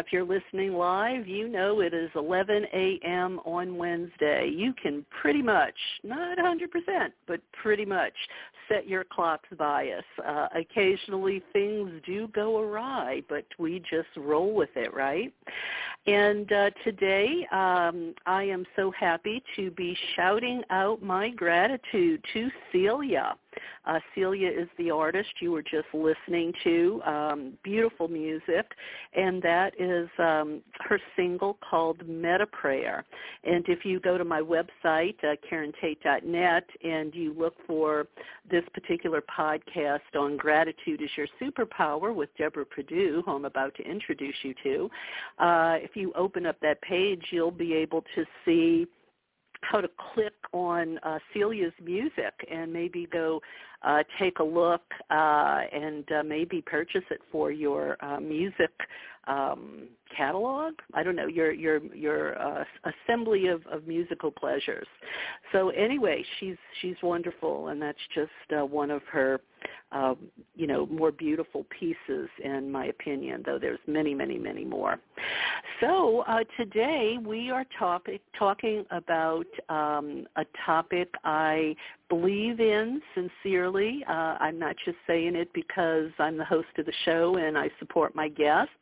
if you're listening live, you know it is 11 a.m. on Wednesday. You can pretty much, not 100%, but pretty much set your clock's bias. Uh, occasionally things do go awry, but we just roll with it, right? And uh, today um, I am so happy to be shouting out my gratitude to Celia. Uh, Celia is the artist you were just listening to. Um, beautiful music, and that is um, her single called Meta Prayer. And if you go to my website, uh, KarenTate.net, and you look for this particular podcast on Gratitude is Your Superpower with Deborah Perdue, who I'm about to introduce you to, uh, if you open up that page, you'll be able to see how to click on uh, Celia's music and maybe go uh, take a look uh, and uh, maybe purchase it for your uh, music um, catalog. I don't know your your your uh, assembly of, of musical pleasures. So anyway, she's she's wonderful, and that's just uh, one of her um, you know more beautiful pieces in my opinion. Though there's many many many more. So uh, today we are topic talking about um, a topic I believe in sincerely. Uh, I'm not just saying it because I'm the host of the show and I support my guests.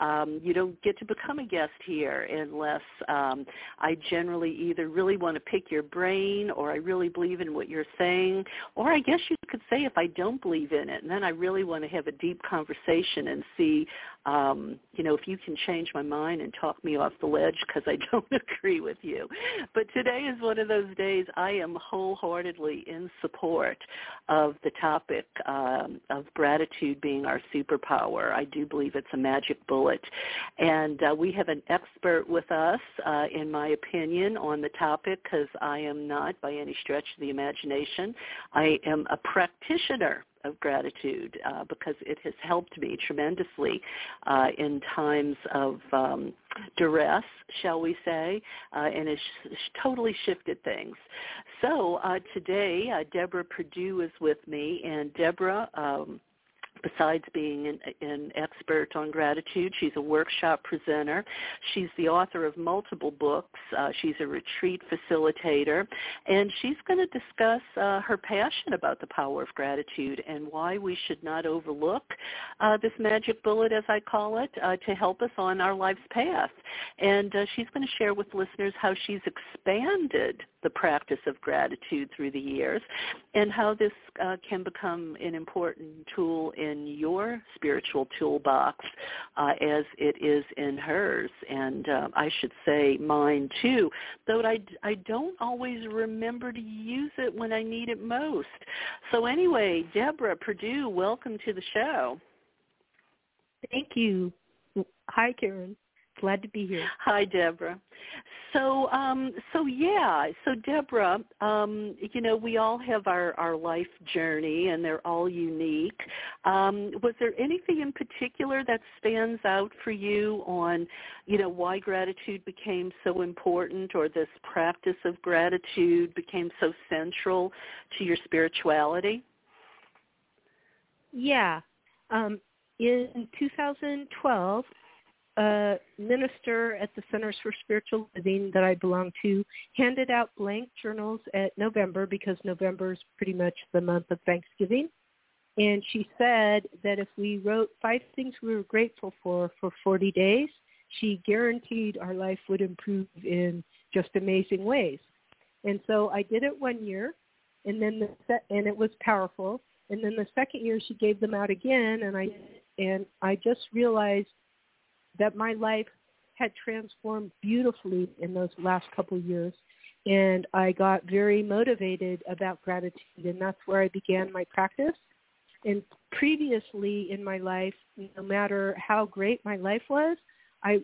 Um, you don't get to become a guest here unless um, I generally either really want to pick your brain or I really believe in what you're saying, or I guess you could say if I don't believe in it, and then I really want to have a deep conversation and see, um, you know, if you can change my mind and talk me off the ledge because I don't agree with you. But today is one of those days I am wholeheartedly in support of the topic um, of gratitude being our superpower. I do believe it's a magic bullet. And uh, we have an expert with us, uh, in my opinion, on the topic because I am not by any stretch of the imagination. I am a practitioner of gratitude uh, because it has helped me tremendously uh, in times of um, duress, shall we say, uh, and has sh- totally shifted things. So uh, today, uh, Deborah Perdue is with me, and Deborah um, besides being an, an, expert on gratitude, she's a workshop presenter. She's the author of multiple books. Uh, she's a retreat facilitator. And she's going to discuss uh, her passion about the power of gratitude and why we should not overlook uh, this magic bullet, as I call it, uh, to help us on our life's path. And uh, she's going to share with listeners how she's expanded the practice of gratitude through the years and how this uh, can become an important tool in your spiritual toolbox uh, as it is in hers. And uh, I should say mine too though I, I don't always remember to use it when I need it most. So anyway Deborah Perdue welcome to the show. Thank you. Hi Karen. Glad to be here. Hi, Deborah. So, um, so yeah, so Deborah, um, you know, we all have our, our life journey and they're all unique. Um, was there anything in particular that stands out for you on, you know, why gratitude became so important or this practice of gratitude became so central to your spirituality? Yeah. Um, in 2012, a minister at the Centers for Spiritual Living that I belong to handed out blank journals at November because November is pretty much the month of Thanksgiving. And she said that if we wrote five things we were grateful for for 40 days, she guaranteed our life would improve in just amazing ways. And so I did it one year, and then the se- and it was powerful. And then the second year she gave them out again, and I and I just realized that my life had transformed beautifully in those last couple years. And I got very motivated about gratitude, and that's where I began my practice. And previously in my life, no matter how great my life was, I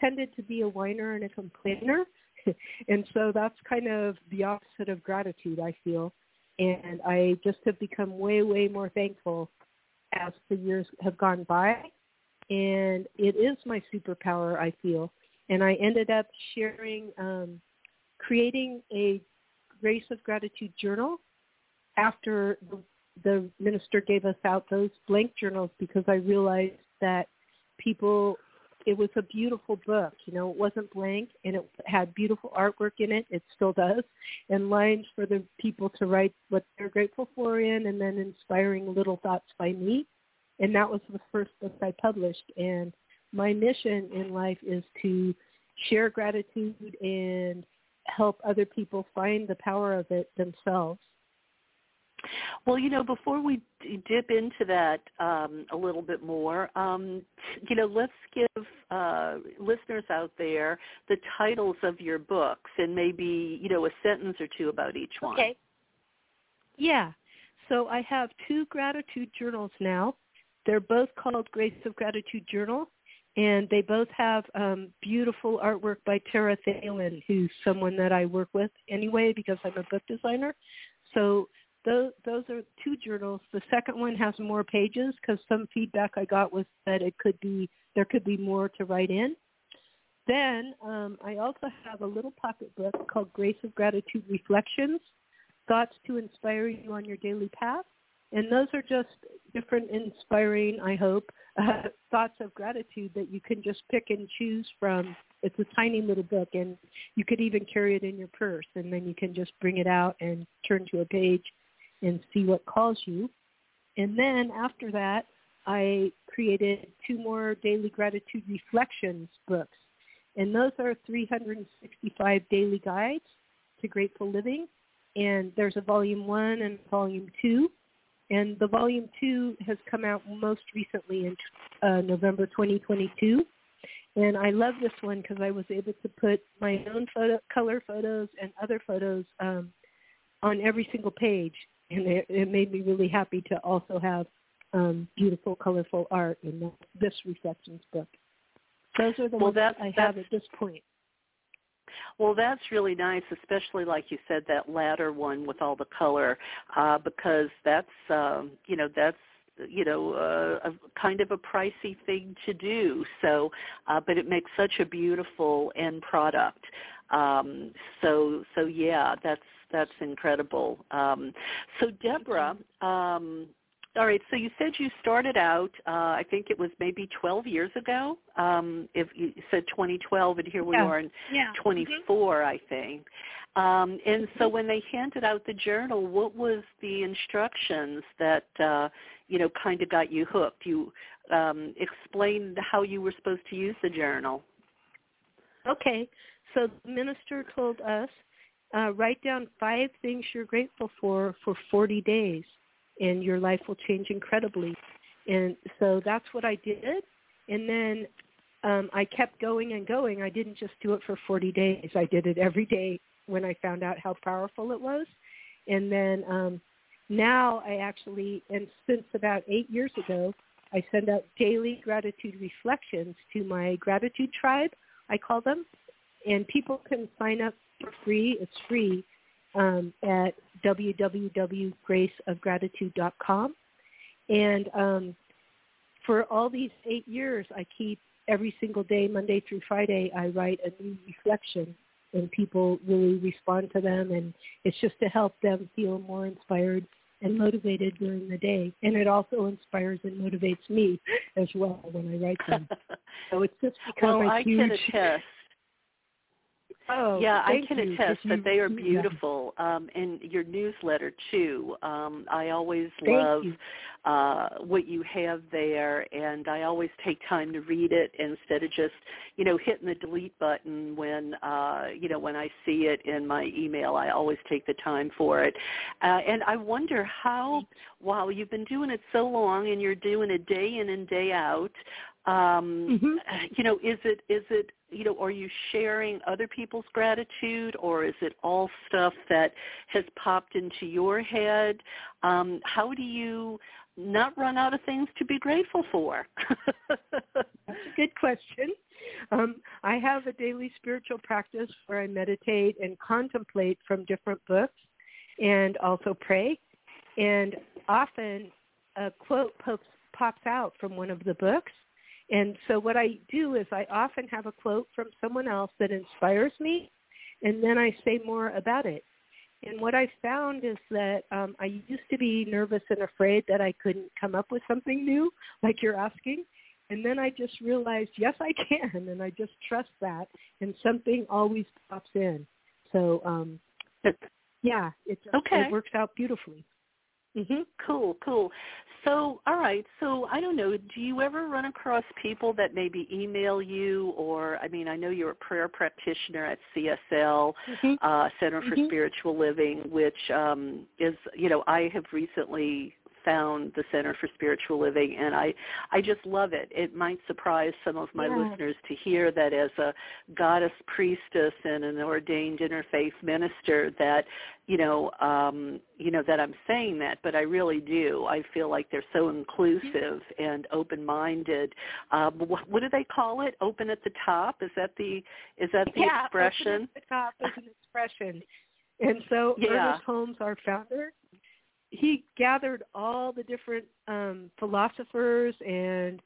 tended to be a whiner and a complainer. and so that's kind of the opposite of gratitude, I feel. And I just have become way, way more thankful as the years have gone by and it is my superpower. I feel, and I ended up sharing, um, creating a Grace of Gratitude journal after the, the minister gave us out those blank journals because I realized that people it was a beautiful book. You know, it wasn't blank and it had beautiful artwork in it. It still does. And lines for the people to write what they're grateful for in and then inspiring little thoughts by me. And that was the first book I published. And my mission in life is to share gratitude and help other people find the power of it themselves. Well, you know, before we dip into that um, a little bit more, um, you know, let's give uh, listeners out there the titles of your books and maybe, you know, a sentence or two about each one. Okay. Yeah. So I have two gratitude journals now. They're both called Grace of Gratitude Journal, and they both have um, beautiful artwork by Tara Thalen, who's someone that I work with anyway because I'm a book designer. So those those are two journals. The second one has more pages because some feedback I got was that it could be there could be more to write in. Then um, I also have a little pocket book called Grace of Gratitude Reflections, Thoughts to Inspire You on Your Daily Path. And those are just different inspiring, I hope, uh, thoughts of gratitude that you can just pick and choose from. It's a tiny little book, and you could even carry it in your purse, and then you can just bring it out and turn to a page and see what calls you. And then after that, I created two more daily gratitude reflections books. And those are 365 daily guides to grateful living. And there's a volume one and volume two. And the volume two has come out most recently in uh, November 2022. And I love this one because I was able to put my own photo, color photos and other photos um, on every single page and it, it made me really happy to also have um, beautiful, colorful art in this reflections book. Those are the well, ones that I have at this point. Well, that's really nice, especially like you said, that latter one with all the color, uh, because that's um, you know that's you know uh, a kind of a pricey thing to do. So, uh, but it makes such a beautiful end product. Um, so so yeah, that's that's incredible. Um, so Deborah, um, all right. So you said you started out. Uh, I think it was maybe 12 years ago. Um, if you said 2012, and here we yeah. are in yeah. 24, mm-hmm. I think. Um, and so when they handed out the journal, what was the instructions that uh, you know kind of got you hooked? You um, explained how you were supposed to use the journal. Okay. So the minister told us uh, write down five things you're grateful for for 40 days, and your life will change incredibly. And so that's what I did. And then um, I kept going and going. I didn't just do it for 40 days. I did it every day when I found out how powerful it was. And then um, now I actually, and since about eight years ago, I send out daily gratitude reflections to my gratitude tribe, I call them. And people can sign up for free. It's free um, at www.graceofgratitude.com. And um, for all these eight years, I keep every single day, Monday through Friday, I write a new reflection and people really respond to them and it's just to help them feel more inspired and motivated during the day. And it also inspires and motivates me as well when I write them. so it's just become well, a I huge can attest Oh, yeah, I can you, attest that they are beautiful. Um, and your newsletter too. Um, I always Thank love you. uh, what you have there, and I always take time to read it instead of just you know hitting the delete button when uh, you know when I see it in my email. I always take the time for it, uh, and I wonder how. Wow, you've been doing it so long, and you're doing it day in and day out um mm-hmm. you know is it is it you know are you sharing other people's gratitude or is it all stuff that has popped into your head? Um how do you not run out of things to be grateful for? Good question. Um i have a daily spiritual practice where i meditate and contemplate from different books and also pray. And often a quote pops pops out from one of the books And so what I do is I often have a quote from someone else that inspires me, and then I say more about it. And what I found is that um, I used to be nervous and afraid that I couldn't come up with something new, like you're asking. And then I just realized, yes, I can, and I just trust that, and something always pops in. So, um, yeah, it just, okay. it works out beautifully. Mm-hmm. Cool, cool. So, all right. So, I don't know. Do you ever run across people that maybe email you, or I mean, I know you're a prayer practitioner at CSL mm-hmm. uh, Center for mm-hmm. Spiritual Living, which um, is, you know, I have recently found the Center for Spiritual Living, and I I just love it. It might surprise some of my yeah. listeners to hear that as a goddess priestess and an ordained interfaith minister that you know um you know that I'm saying that, but I really do. I feel like they're so inclusive and open-minded. Uh, what, what do they call it? Open at the top? Is that the is that the yeah, expression? Open at the top is an expression. And so yeah. Ernest Holmes, our founder, he gathered all the different um, philosophers and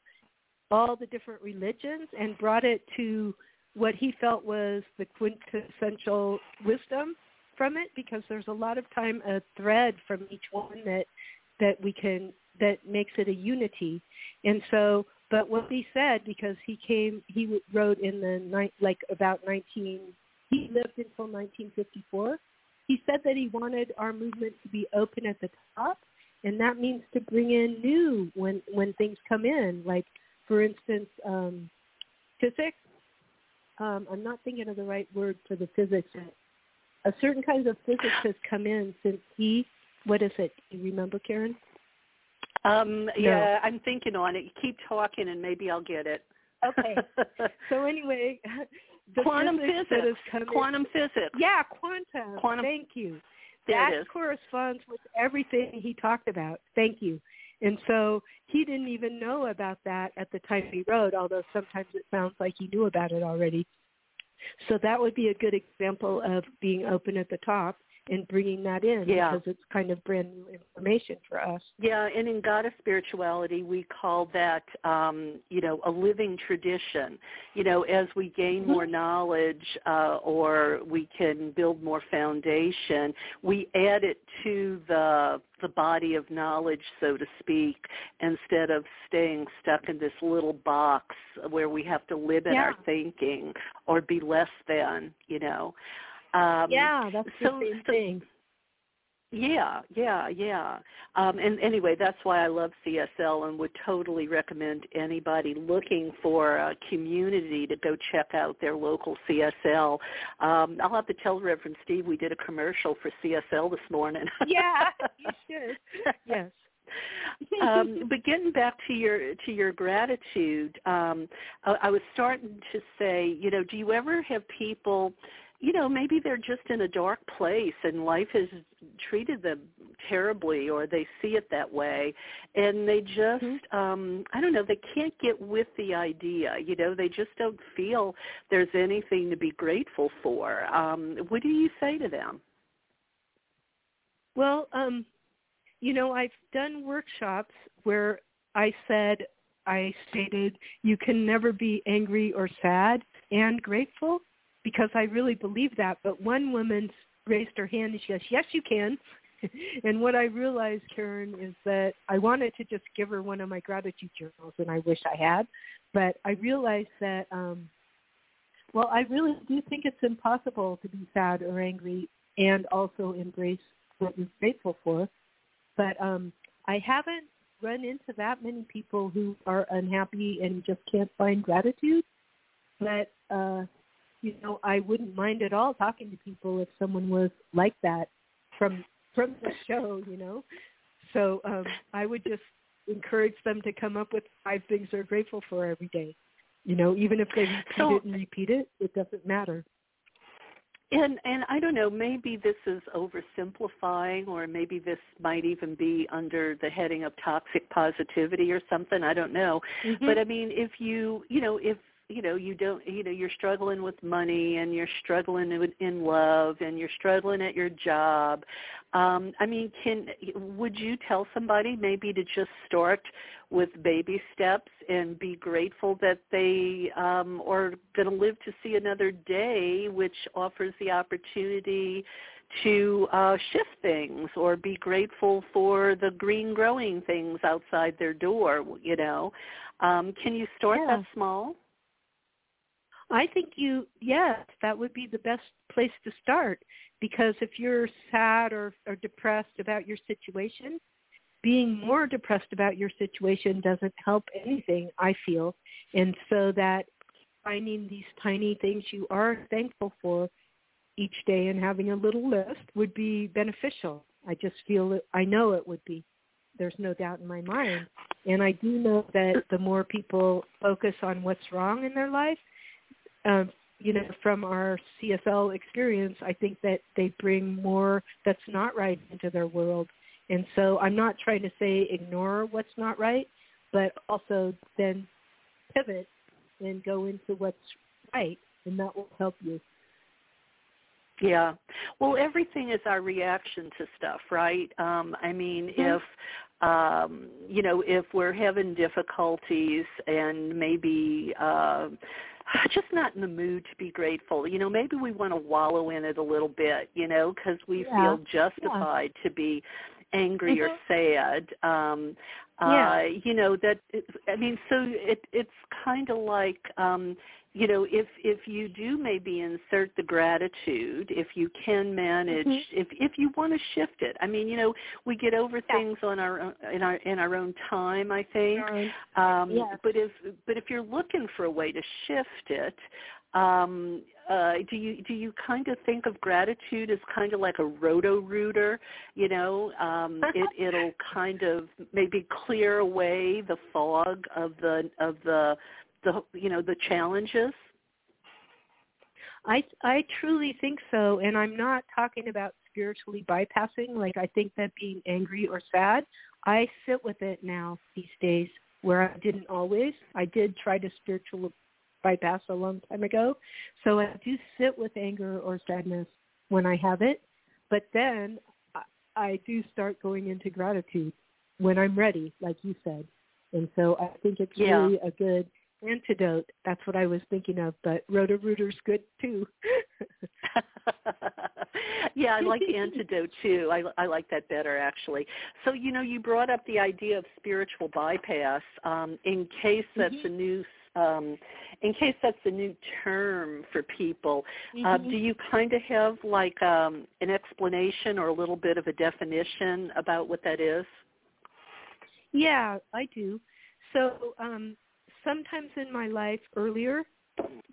all the different religions and brought it to what he felt was the quintessential wisdom from it because there's a lot of time a thread from each one that that we can that makes it a unity. And so but what he said because he came he wrote in the like about 19 he lived until 1954 he said that he wanted our movement to be open at the top, and that means to bring in new when when things come in. Like, for instance, um, physics. Um, I'm not thinking of the right word for the physics. A certain kind of physics has come in since he. What is it? Do you remember, Karen? Um, no. Yeah, I'm thinking on it. You keep talking, and maybe I'll get it. okay. So anyway, the quantum physics, physics. quantum physics. Yeah, quantum. Quantum. Thank you. That corresponds with everything he talked about. Thank you. And so he didn't even know about that at the time he wrote, although sometimes it sounds like he knew about it already. So that would be a good example of being open at the top and bringing that in yeah. because it's kind of brand new information for us. Yeah, and in Goddess spirituality, we call that, um, you know, a living tradition. You know, as we gain more mm-hmm. knowledge uh, or we can build more foundation, we add it to the the body of knowledge, so to speak, instead of staying stuck in this little box where we have to limit yeah. our thinking or be less than, you know. Um, yeah, that's the so, same so, thing. Yeah, yeah, yeah. Um, and anyway, that's why I love CSL and would totally recommend anybody looking for a community to go check out their local CSL. Um, I'll have to tell Reverend Steve we did a commercial for CSL this morning. yeah, you should. Yes. um, but getting back to your to your gratitude, um, I, I was starting to say, you know, do you ever have people you know, maybe they're just in a dark place and life has treated them terribly or they see it that way and they just mm-hmm. um I don't know, they can't get with the idea, you know, they just don't feel there's anything to be grateful for. Um what do you say to them? Well, um you know, I've done workshops where I said I stated you can never be angry or sad and grateful because I really believe that. But one woman raised her hand and she goes, yes, you can. and what I realized, Karen, is that I wanted to just give her one of my gratitude journals, and I wish I had. But I realized that, um, well, I really do think it's impossible to be sad or angry and also embrace what you're grateful for. But um, I haven't run into that many people who are unhappy and just can't find gratitude. But uh, you know, I wouldn't mind at all talking to people if someone was like that from from the show, you know. So um I would just encourage them to come up with five things they're grateful for every day. You know, even if they repeat so, it and repeat it, it doesn't matter. And and I don't know, maybe this is oversimplifying or maybe this might even be under the heading of toxic positivity or something, I don't know. Mm-hmm. But I mean, if you, you know, if you know you don't you know you're struggling with money and you're struggling in, in love and you're struggling at your job um i mean can would you tell somebody maybe to just start with baby steps and be grateful that they um are going to live to see another day which offers the opportunity to uh, shift things or be grateful for the green growing things outside their door, you know. Um, can you start yeah. that small? I think you, yes, that would be the best place to start because if you're sad or, or depressed about your situation, being more depressed about your situation doesn't help anything, I feel. And so that finding these tiny things you are thankful for each day and having a little list would be beneficial. I just feel it, I know it would be. There's no doubt in my mind. And I do know that the more people focus on what's wrong in their life, um, you know, from our CSL experience, I think that they bring more that's not right into their world. And so I'm not trying to say ignore what's not right, but also then pivot and go into what's right, and that will help you. Yeah. Well, everything is our reaction to stuff, right? Um, I mean, mm-hmm. if um, you know, if we're having difficulties and maybe uh, just not in the mood to be grateful, you know, maybe we want to wallow in it a little bit, you know, because we yeah. feel justified yeah. to be angry mm-hmm. or sad. Um, yeah. uh, you know that. I mean, so it, it's kind of like. Um, you know if if you do maybe insert the gratitude if you can manage mm-hmm. if if you want to shift it i mean you know we get over yeah. things on our in our in our own time i think um yes. but if but if you're looking for a way to shift it um uh do you do you kind of think of gratitude as kind of like a roto rooter you know um it it'll kind of maybe clear away the fog of the of the the you know the challenges? I I truly think so, and I'm not talking about spiritually bypassing. Like I think that being angry or sad, I sit with it now these days, where I didn't always. I did try to spiritual bypass a long time ago, so I do sit with anger or sadness when I have it, but then I, I do start going into gratitude when I'm ready, like you said. And so I think it's yeah. really a good antidote. That's what I was thinking of, but Roto-Rooter's good too. yeah, I like antidote too. I, I like that better actually. So you know, you brought up the idea of spiritual bypass. Um, in case that's mm-hmm. a new um, in case that's a new term for people, uh, mm-hmm. uh, do you kind of have like um, an explanation or a little bit of a definition about what that is? Yeah, I do. So um, sometimes in my life earlier,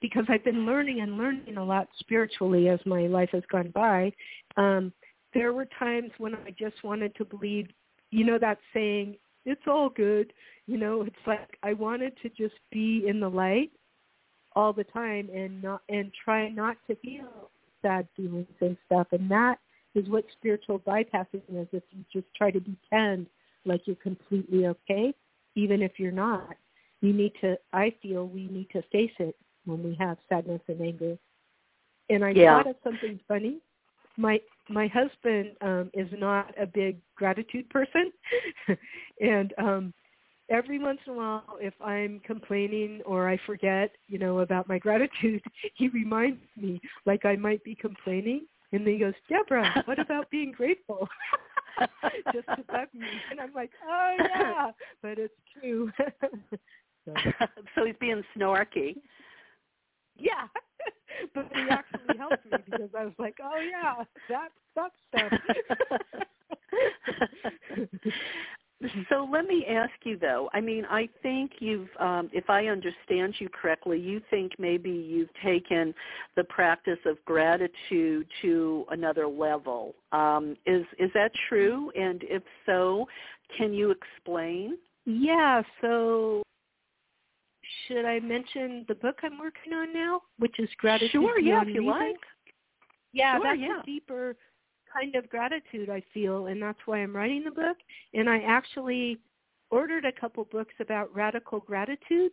because I've been learning and learning a lot spiritually as my life has gone by, um, there were times when I just wanted to believe, you know, that saying, it's all good. You know, it's like I wanted to just be in the light all the time and not and try not to feel sad feelings and stuff. And that is what spiritual bypassing is. If you just try to pretend like you're completely okay, even if you're not you need to i feel we need to face it when we have sadness and anger. And i yeah. thought of something funny. My my husband um is not a big gratitude person. And um every once in a while if i'm complaining or i forget you know about my gratitude he reminds me like i might be complaining. And then he goes deborah what about being grateful? Just to bug me. And i'm like oh yeah. But it's true so, so he's being snarky. Yeah, but he actually helped me because I was like, oh yeah, that that stuff. so let me ask you though. I mean, I think you've, um, if I understand you correctly, you think maybe you've taken the practice of gratitude to another level. Um, is is that true? And if so, can you explain? Yeah. So should I mention the book I'm working on now, which is Gratitude Sure, yeah, if you reason? like. Yeah, sure, that's yeah. a deeper kind of gratitude I feel, and that's why I'm writing the book. And I actually ordered a couple books about radical gratitude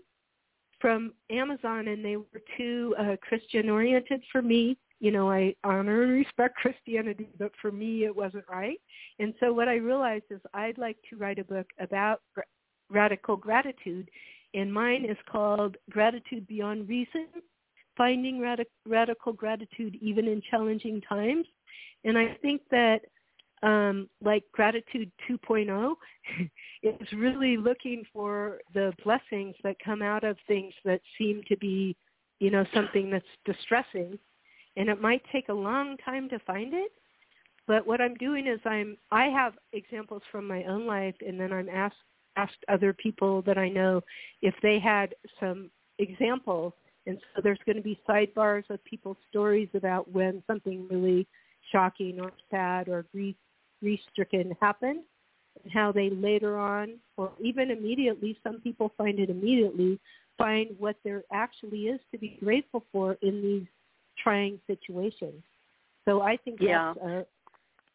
from Amazon, and they were too uh, Christian oriented for me. You know, I honor and respect Christianity, but for me, it wasn't right. And so, what I realized is I'd like to write a book about gr- radical gratitude, and mine is called Gratitude Beyond Reason: Finding Radi- Radical Gratitude Even in Challenging Times. And I think that um, like Gratitude 2.0 is really looking for the blessings that come out of things that seem to be, you know, something that's distressing. And it might take a long time to find it. But what I'm doing is I'm I have examples from my own life, and then I'm asked asked other people that I know if they had some examples. And so there's going to be sidebars of people's stories about when something really shocking or sad or grief grief-stricken happened and how they later on or even immediately, some people find it immediately, find what there actually is to be grateful for in these trying situations. So I think yeah. that's, uh,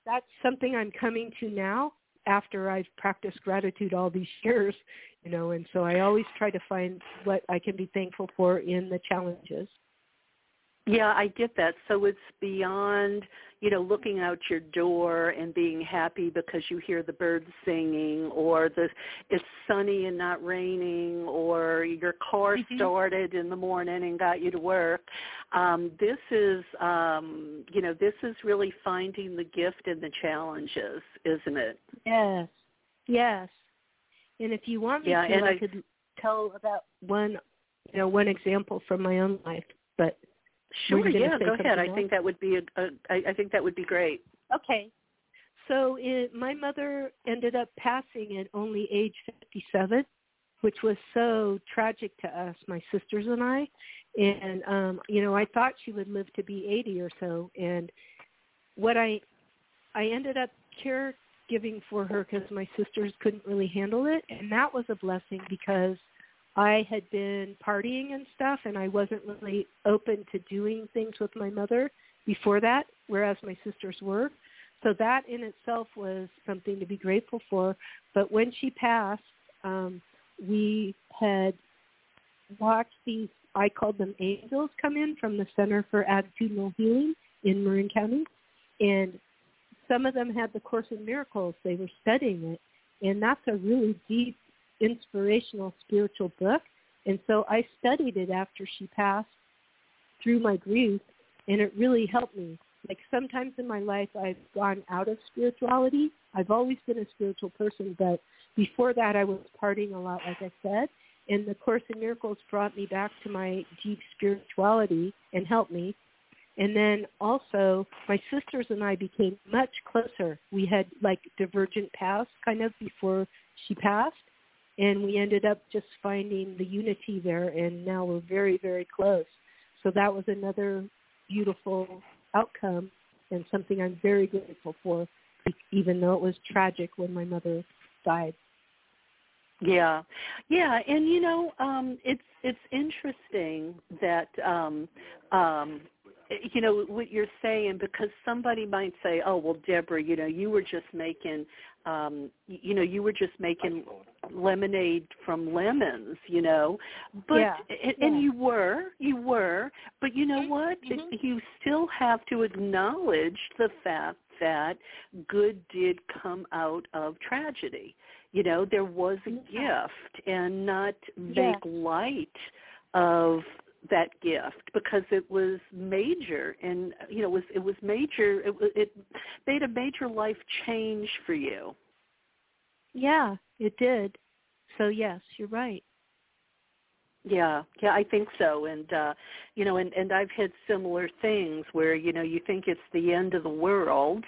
that's something I'm coming to now after I've practiced gratitude all these years, you know, and so I always try to find what I can be thankful for in the challenges. Yeah, I get that. So it's beyond, you know, looking out your door and being happy because you hear the birds singing or the it's sunny and not raining or your car mm-hmm. started in the morning and got you to work. Um this is um you know, this is really finding the gift in the challenges, isn't it? Yes. Yes. And if you want me yeah, to I, I could tell about one you know, one example from my own life, but Sure. Yeah. Go ahead. Else? I think that would be a. a I, I think that would be great. Okay. So it, my mother ended up passing at only age 57, which was so tragic to us, my sisters and I. And um, you know, I thought she would live to be 80 or so. And what I I ended up caregiving for her because my sisters couldn't really handle it, and that was a blessing because I had been partying and stuff, and I wasn't really open to doing things with my mother before that, whereas my sisters were. So that in itself was something to be grateful for. But when she passed, um, we had watched these, I called them angels, come in from the Center for Attitudinal Healing in Marin County. And some of them had the Course in Miracles. They were studying it. And that's a really deep inspirational spiritual book. And so I studied it after she passed through my grief, and it really helped me. Like sometimes in my life, I've gone out of spirituality. I've always been a spiritual person, but before that, I was partying a lot, like I said. And the Course in Miracles brought me back to my deep spirituality and helped me. And then also, my sisters and I became much closer. We had like divergent paths kind of before she passed and we ended up just finding the unity there and now we're very very close. So that was another beautiful outcome and something i'm very grateful for even though it was tragic when my mother died. Yeah. Yeah and you know um it's it's interesting that um um you know what you're saying because somebody might say oh well deborah you know you were just making um you know you were just making lemonade from lemons you know but yeah. and, and yeah. you were you were but you know what mm-hmm. you still have to acknowledge the fact that good did come out of tragedy you know there was a yeah. gift and not make yeah. light of that gift because it was major and you know it was it was major it it made a major life change for you. Yeah it did. So yes you're right. Yeah yeah i think so. And uh you know and and i've had similar things where you know you think it's the end of the world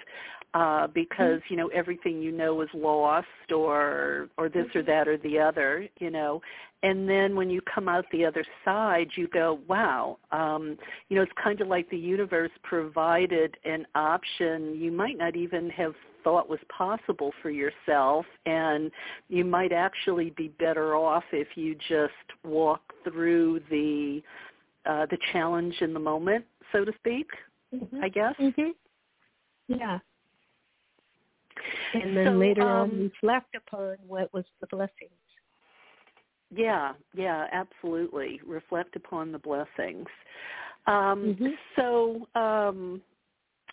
uh because you know everything you know is lost or or this or that or the other you know and then when you come out the other side you go wow um you know it's kind of like the universe provided an option you might not even have thought was possible for yourself and you might actually be better off if you just walk through the uh the challenge in the moment so to speak mm-hmm. i guess mm-hmm. yeah and then so, later um, on reflect upon what was the blessings. Yeah, yeah, absolutely. Reflect upon the blessings. Um, mm-hmm. So, um,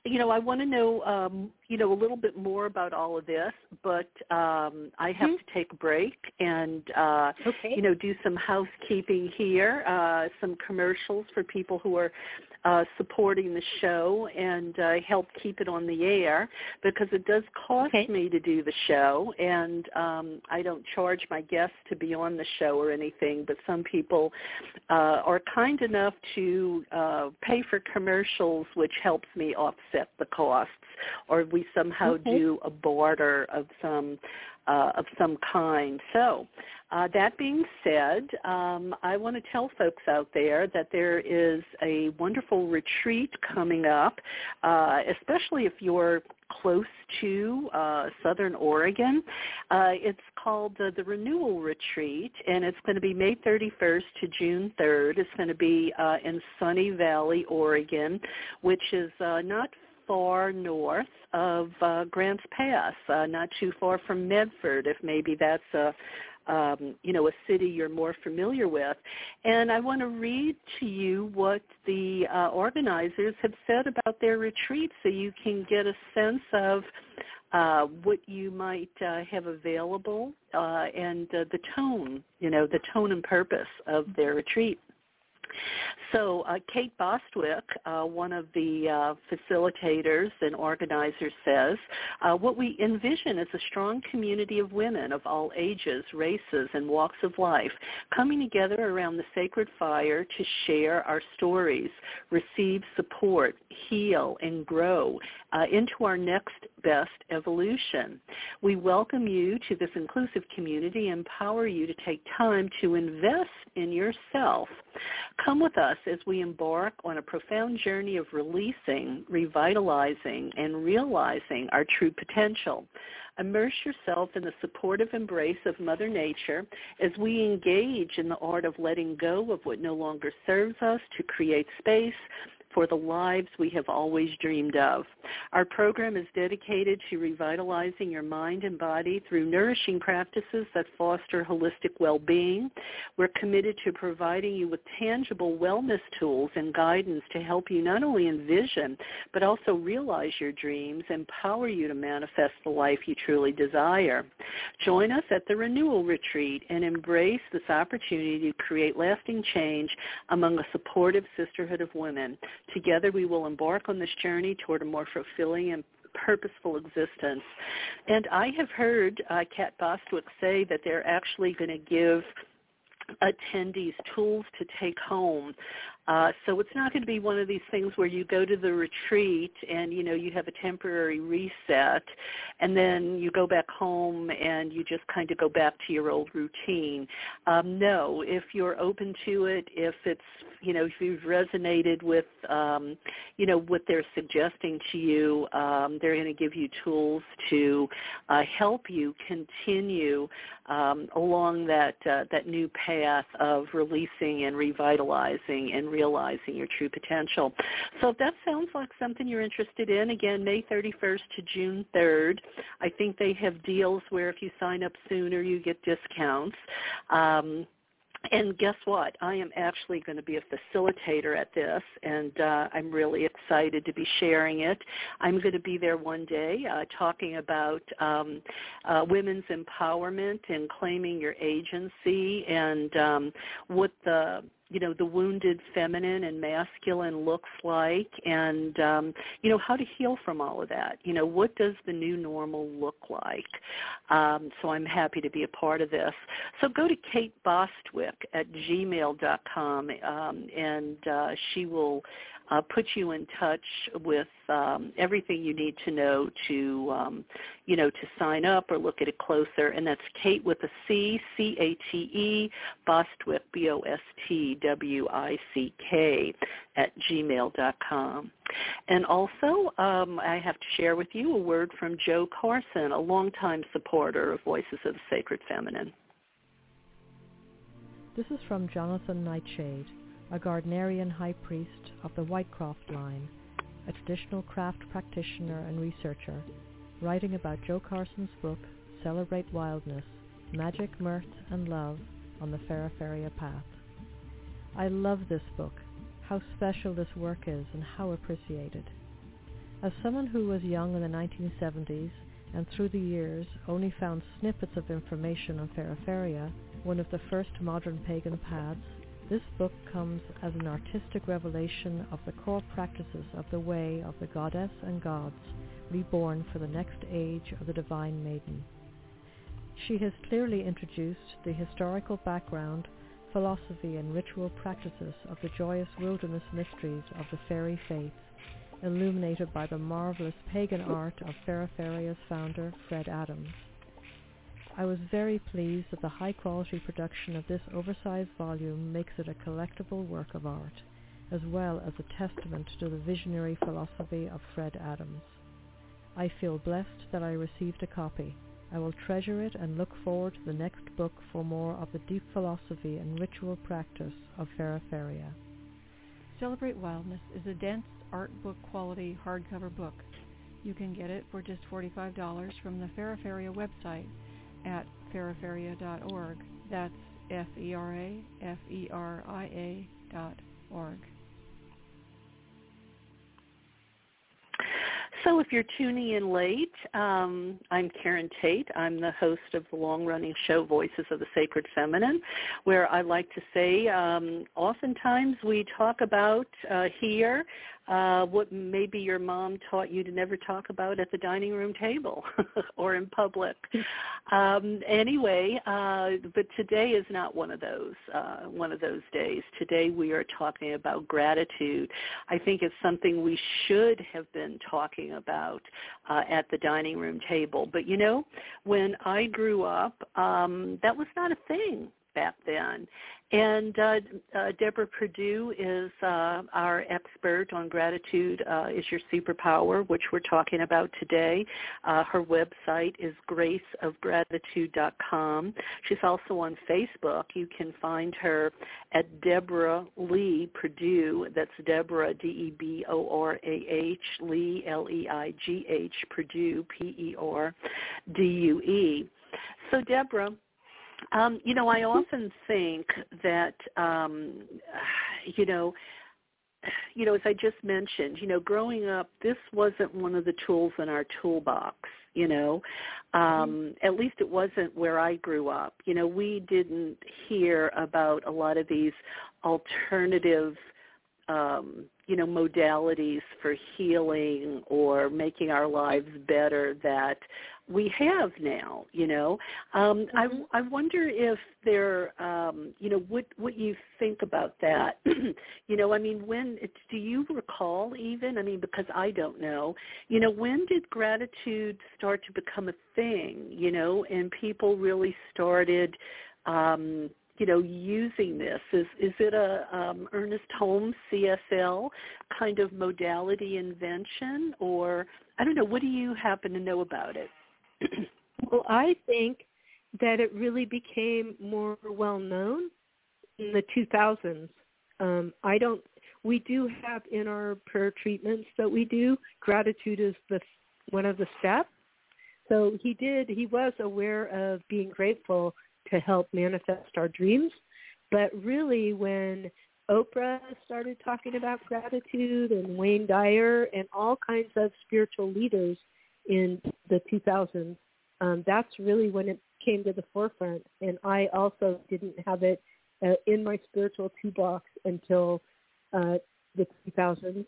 you know, I want to know, um, you know, a little bit more about all of this, but um, I have mm-hmm. to take a break and, uh, okay. you know, do some housekeeping here, uh, some commercials for people who are uh, supporting the show and uh, help keep it on the air because it does cost okay. me to do the show and um, I don't charge my guests to be on the show or anything but some people uh, are kind enough to uh, pay for commercials which helps me offset the costs or we somehow okay. do a barter of some uh, of some kind. So uh, that being said, um, I want to tell folks out there that there is a wonderful retreat coming up, uh, especially if you're close to uh, Southern Oregon. Uh, it's called uh, the Renewal Retreat, and it's going to be May 31st to June 3rd. It's going to be uh, in Sunny Valley, Oregon, which is uh, not far north of uh, Grants Pass, uh, not too far from Medford, if maybe that's a um, you know, a city you're more familiar with. And I want to read to you what the uh, organizers have said about their retreat so you can get a sense of uh, what you might uh, have available uh, and uh, the tone, you know, the tone and purpose of their retreat. So uh, Kate Bostwick, uh, one of the uh, facilitators and organizers, says, uh, what we envision is a strong community of women of all ages, races, and walks of life coming together around the sacred fire to share our stories, receive support, heal, and grow uh, into our next best evolution. We welcome you to this inclusive community, empower you to take time to invest in yourself. Come with us as we embark on a profound journey of releasing, revitalizing, and realizing our true potential. Immerse yourself in the supportive embrace of Mother Nature as we engage in the art of letting go of what no longer serves us to create space for the lives we have always dreamed of. Our program is dedicated to revitalizing your mind and body through nourishing practices that foster holistic well-being. We're committed to providing you with tangible wellness tools and guidance to help you not only envision, but also realize your dreams, empower you to manifest the life you truly desire. Join us at the Renewal Retreat and embrace this opportunity to create lasting change among a supportive sisterhood of women. Together we will embark on this journey toward a more fulfilling and purposeful existence. And I have heard uh, Kat Bostwick say that they're actually going to give attendees tools to take home uh, so it's not going to be one of these things where you go to the retreat and you know you have a temporary reset, and then you go back home and you just kind of go back to your old routine. Um, no, if you're open to it, if it's you know if you've resonated with um, you know what they're suggesting to you, um, they're going to give you tools to uh, help you continue um, along that uh, that new path of releasing and revitalizing and realizing your true potential. So if that sounds like something you're interested in, again, May 31st to June 3rd, I think they have deals where if you sign up sooner, you get discounts. Um, and guess what? I am actually going to be a facilitator at this, and uh, I'm really excited to be sharing it. I'm going to be there one day uh, talking about um, uh, women's empowerment and claiming your agency and um, what the you know the wounded feminine and masculine looks like and um you know how to heal from all of that. You know what does the new normal look like? Um so i'm happy to be a part of this. So go to kate bostwick at gmail dot com um and uh she will uh, put you in touch with um, everything you need to know to, um, you know, to sign up or look at it closer. And that's Kate with a C, C-A-T-E, Bostwick, B-O-S-T-W-I-C-K, at gmail dot com. And also, um, I have to share with you a word from Jo Carson, a longtime supporter of Voices of the Sacred Feminine. This is from Jonathan Nightshade a Gardnerian high priest of the Whitecroft line, a traditional craft practitioner and researcher, writing about Jo Carson's book, Celebrate Wildness, Magic, Mirth, and Love, on the Feraferia path. I love this book, how special this work is and how appreciated. As someone who was young in the 1970s and through the years only found snippets of information on Feraferia, one of the first modern pagan paths, this book comes as an artistic revelation of the core practices of the way of the goddess and gods reborn for the next age of the Divine Maiden. She has clearly introduced the historical background, philosophy and ritual practices of the joyous wilderness mysteries of the fairy faith, illuminated by the marvelous pagan art of Feraferia's founder, Fred Adams. I was very pleased that the high-quality production of this oversized volume makes it a collectible work of art, as well as a testament to the visionary philosophy of Fred Adams. I feel blessed that I received a copy. I will treasure it and look forward to the next book for more of the deep philosophy and ritual practice of Feraferia. Celebrate Wildness is a dense art book quality hardcover book. You can get it for just $45 from the Feraferia website at feraferia.org. That's F-E-R-A-F-E-R-I-A dot org. So if you're tuning in late, um, I'm Karen Tate. I'm the host of the long-running show Voices of the Sacred Feminine, where I like to say um, oftentimes we talk about uh, here uh, what maybe your mom taught you to never talk about at the dining room table or in public. Um, anyway, uh, but today is not one of those uh, one of those days. Today we are talking about gratitude. I think it's something we should have been talking about uh, at the dining room table. But you know, when I grew up, um, that was not a thing back then. And uh, uh, Deborah Perdue is uh, our expert on gratitude uh, is your superpower, which we're talking about today. Uh, her website is graceofgratitude.com. She's also on Facebook. You can find her at Deborah Leigh Perdue. That's Deborah, D-E-B-O-R-A-H, Leigh, L-E-I-G-H, Perdue, P-E-R-D-U-E. So Deborah, um, you know, I often think that, um, you know, you know, as I just mentioned, you know, growing up, this wasn't one of the tools in our toolbox. You know, um, mm-hmm. at least it wasn't where I grew up. You know, we didn't hear about a lot of these alternative um, you know modalities for healing or making our lives better that we have now you know um mm-hmm. i i wonder if there um you know what what you think about that you know i mean when do you recall even i mean because i don't know you know when did gratitude start to become a thing you know and people really started um you know, using this? Is is it a um, Ernest Holmes CSL kind of modality invention, or I don't know? What do you happen to know about it? Well, I think that it really became more well known in the 2000s. Um, I don't. We do have in our prayer treatments that we do. Gratitude is the one of the steps. So he did. He was aware of being grateful to help manifest our dreams. But really, when Oprah started talking about gratitude and Wayne Dyer and all kinds of spiritual leaders in the 2000s, um, that's really when it came to the forefront. And I also didn't have it uh, in my spiritual toolbox until uh, the 2000s.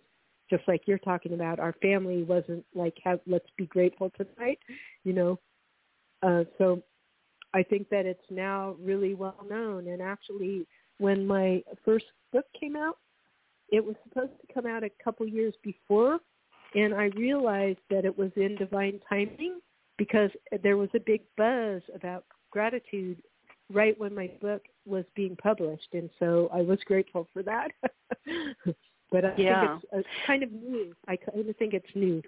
Just like you're talking about, our family wasn't like, have, let's be grateful tonight, you know. Uh, so I think that it's now really well known. And actually, when my first book came out, it was supposed to come out a couple years before, and I realized that it was in divine timing because there was a big buzz about gratitude right when my book was being published, and so I was grateful for that. but I yeah. think it's, it's kind of new. I kind of think it's new.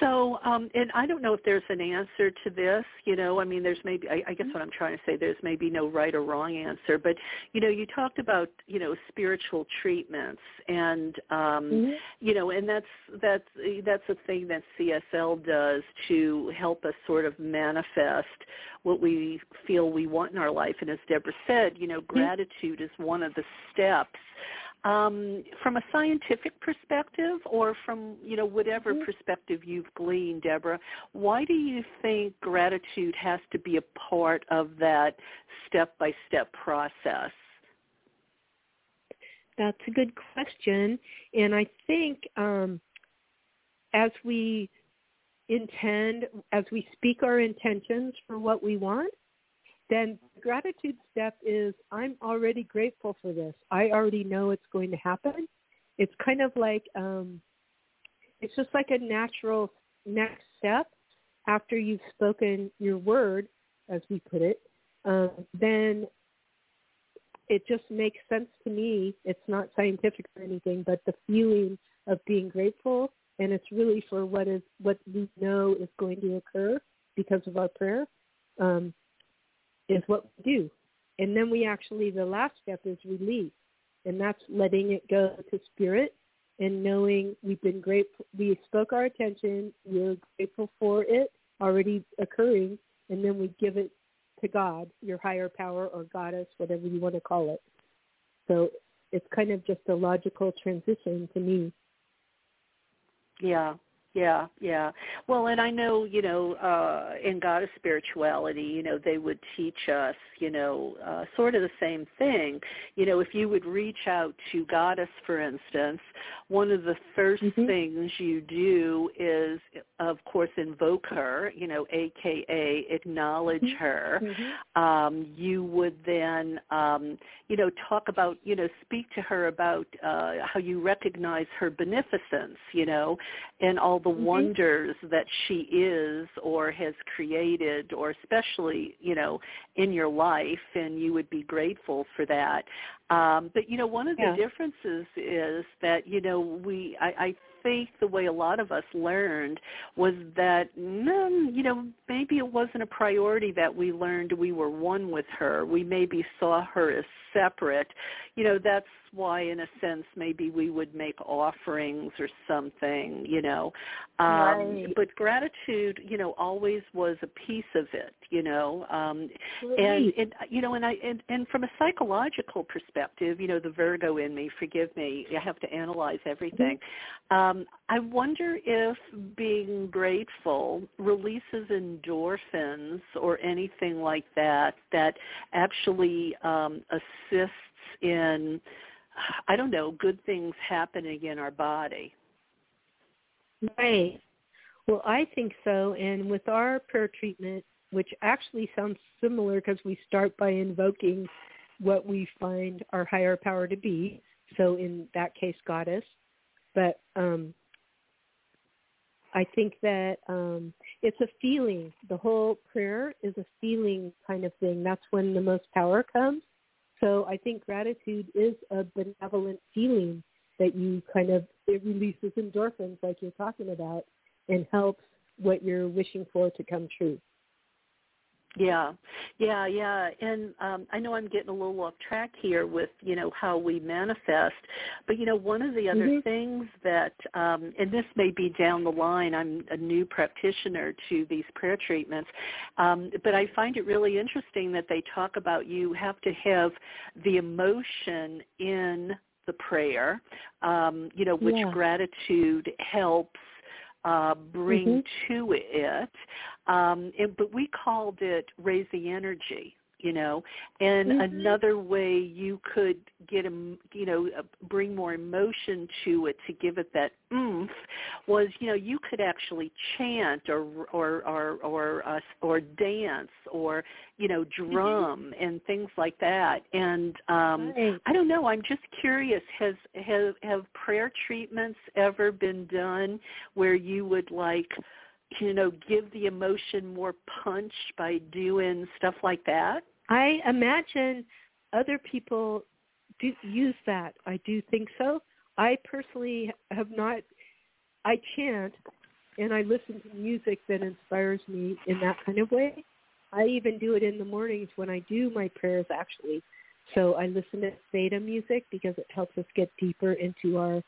So, um, and I don't know if there's an answer to this. You know, I mean, there's maybe. I, I guess what I'm trying to say, there's maybe no right or wrong answer. But you know, you talked about you know spiritual treatments, and um, mm-hmm. you know, and that's that's that's a thing that CSL does to help us sort of manifest what we feel we want in our life. And as Deborah said, you know, mm-hmm. gratitude is one of the steps um, from a scientific perspective or from you know whatever mm-hmm. perspective you've gleaned deborah why do you think gratitude has to be a part of that step by step process that's a good question and i think um, as we intend as we speak our intentions for what we want then the gratitude step is I'm already grateful for this. I already know it's going to happen. It's kind of like um, it's just like a natural next step after you've spoken your word, as we put it. Um, then it just makes sense to me. It's not scientific or anything, but the feeling of being grateful, and it's really for what is what we know is going to occur because of our prayer. Um, is what we do. And then we actually, the last step is release. And that's letting it go to spirit and knowing we've been grateful, we spoke our attention, we're grateful for it already occurring, and then we give it to God, your higher power or goddess, whatever you want to call it. So it's kind of just a logical transition to me. Yeah, yeah, yeah. Well, and I know, you know, uh in goddess spirituality, you know, they would teach us, you know, uh sort of the same thing. You know, if you would reach out to goddess for instance, one of the 1st mm-hmm. things you do is of course invoke her, you know, aka acknowledge mm-hmm. her. Mm-hmm. Um you would then um you know, talk about, you know, speak to her about uh how you recognize her beneficence, you know, and all the mm-hmm. wonders that she is or has created or especially you know in your life and you would be grateful for that um but you know one of the differences is that you know we i i think the way a lot of us learned was that mm, you know maybe it wasn't a priority that we learned we were one with her. We maybe saw her as separate. You know that's why in a sense maybe we would make offerings or something you know. Um right. but gratitude you know always was a piece of it you know um and and you know and i and, and from a psychological perspective you know the virgo in me forgive me i have to analyze everything mm-hmm. um i wonder if being grateful releases endorphins or anything like that that actually um assists in I don't know, good things happening in our body. Right. Well, I think so. And with our prayer treatment, which actually sounds similar because we start by invoking what we find our higher power to be. So in that case, goddess. But um, I think that um, it's a feeling. The whole prayer is a feeling kind of thing. That's when the most power comes. So I think gratitude is a benevolent feeling that you kind of, it releases endorphins like you're talking about and helps what you're wishing for to come true. Yeah, yeah, yeah. And um, I know I'm getting a little off track here with you know how we manifest, but you know one of the other mm-hmm. things that, um, and this may be down the line. I'm a new practitioner to these prayer treatments, um, but I find it really interesting that they talk about you have to have the emotion in the prayer, um, you know, which yeah. gratitude helps uh, bring mm-hmm. to it. Um, and, but we called it raise the energy you know and mm-hmm. another way you could get a you know bring more emotion to it to give it that oomph was you know you could actually chant or or or or uh, or dance or you know mm-hmm. drum mm-hmm. and things like that and um right. i don't know i'm just curious has have have prayer treatments ever been done where you would like you know give the emotion more punch by doing stuff like that I imagine other people do use that. I do think so. I personally have not. I chant, and I listen to music that inspires me in that kind of way. I even do it in the mornings when I do my prayers actually. So I listen to theta music because it helps us get deeper into our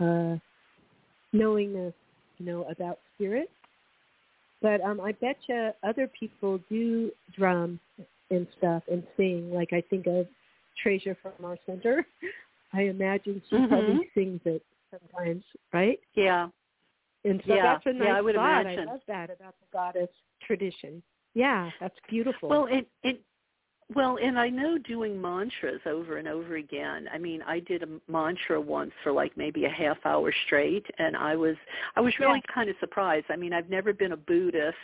uh, knowingness, you know, about spirit. But um, I bet you other people do drum and stuff and sing. Like I think of Treasure from our center. I imagine she mm-hmm. probably sings it sometimes, right? Yeah. And so yeah. that's a nice yeah, I would thought. imagine. I love that about the goddess tradition. Yeah, that's beautiful. Well, it it well, and I know doing mantras over and over again. I mean, I did a mantra once for like maybe a half hour straight and I was I was really yeah. kind of surprised. I mean, I've never been a Buddhist,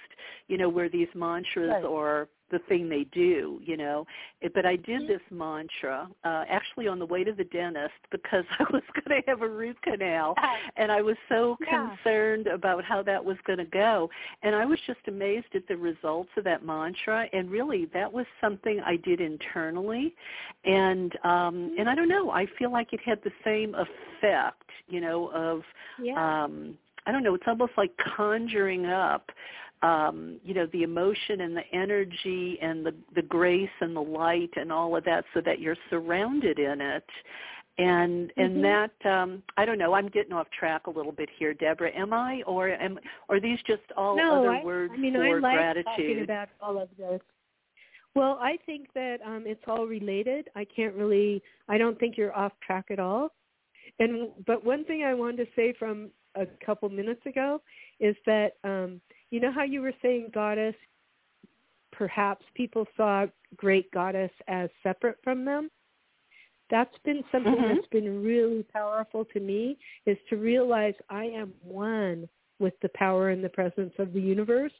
you know, where these mantras right. or the thing they do, you know. It, but I did this mantra uh actually on the way to the dentist because I was going to have a root canal and I was so Yeah. concerned about how that was going to go. And I was just amazed at the results of that mantra and really that was something I did internally and um and I don't know, I feel like it had the same effect, you know, of yeah. um I don't know, it's almost like conjuring up um, you know, the emotion and the energy and the the grace and the light and all of that so that you're surrounded in it. And and Mhm. that um I don't know, I'm getting off track a little bit here, Deborah. Am I or am are these just all no, other I, words I mean, for I like gratitude? talking about all of this. Well, I think that um, it's all related. I can't really. I don't think you're off track at all. And but one thing I wanted to say from a couple minutes ago is that um, you know how you were saying goddess. Perhaps people saw great goddess as separate from them. That's been something Mhm. that's been really powerful to me is to realize I am one with the power and the presence of the universe.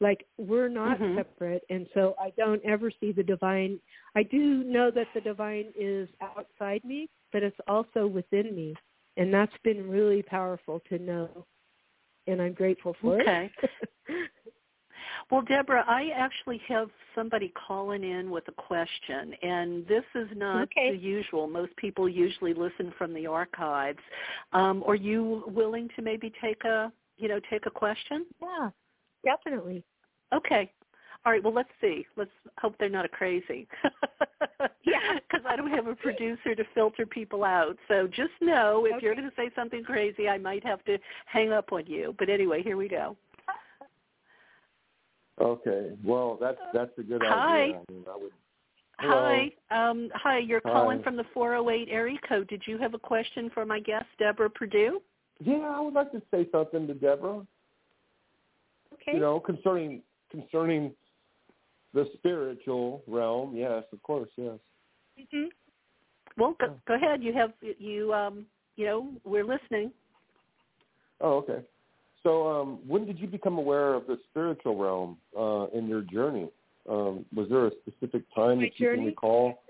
Like we're not Mhm. separate and so I don't ever see the divine. I do know that the divine is outside me, but it's also within me. And that's been really powerful to know. And I'm grateful for it. Okay. it. Well, Deborah, I actually have somebody calling in with a question, and this is not Okay. the usual. Most people usually listen from the archives. Um, are you willing to maybe take a, you know, take a question? yeah, definitely. Okay. All right. Well, let's see. Let's hope they're not a crazy. Yeah. Because I don't have a producer to filter people out. So just know if you're going to say something crazy, I might have to hang up on you. But anyway, here we go. Okay. Well, that's that's a good Hi. idea. I mean, I would. Hi. Um, hi, you're calling from the 408 area code. Did you have a question for my guest, Deborah Perdue? Yeah, I would like to say something to Deborah. Okay. You know, concerning concerning the spiritual realm. Yes, of course. Yes. hmm Well, go, go ahead. You have you um, you know, we're listening. Oh, okay. So, um, when did you become aware of the spiritual realm uh, in your journey? Um, was there a specific time My that you journey? can recall?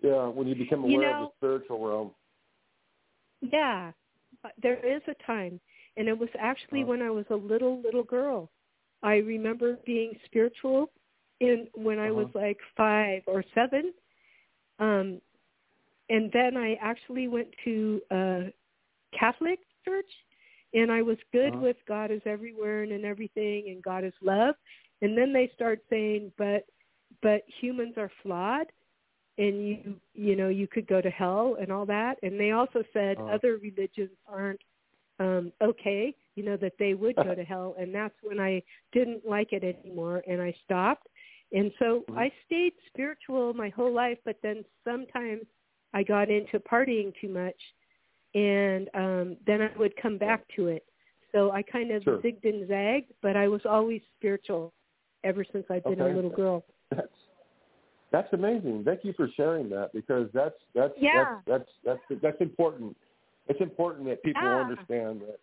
Yeah, when you became aware You of the spiritual realm. Yeah, there is a time, and it was actually Uh. when I was a little little girl. I remember being spiritual, in when I was Uh-huh. like five or seven, um, and then I actually went to a Catholic church, and I was good Uh-huh. with God is everywhere and in everything, and God is love. And then they start saying, but but humans are flawed, and you you know you could go to hell and all that and they also said Uh-huh. other religions aren't um okay you know that they would go to hell and that's when i didn't like it anymore and i stopped and so Mhm. i stayed spiritual my whole life but then sometimes i got into partying too much and um then i would come back to it so i kind of Sure. zigged and zagged but i was always spiritual ever since i've been Okay. a little girl That's that's amazing. Thank you for sharing that because that's that's Yeah. that's that's that's that's important. It's important that people Yeah. understand that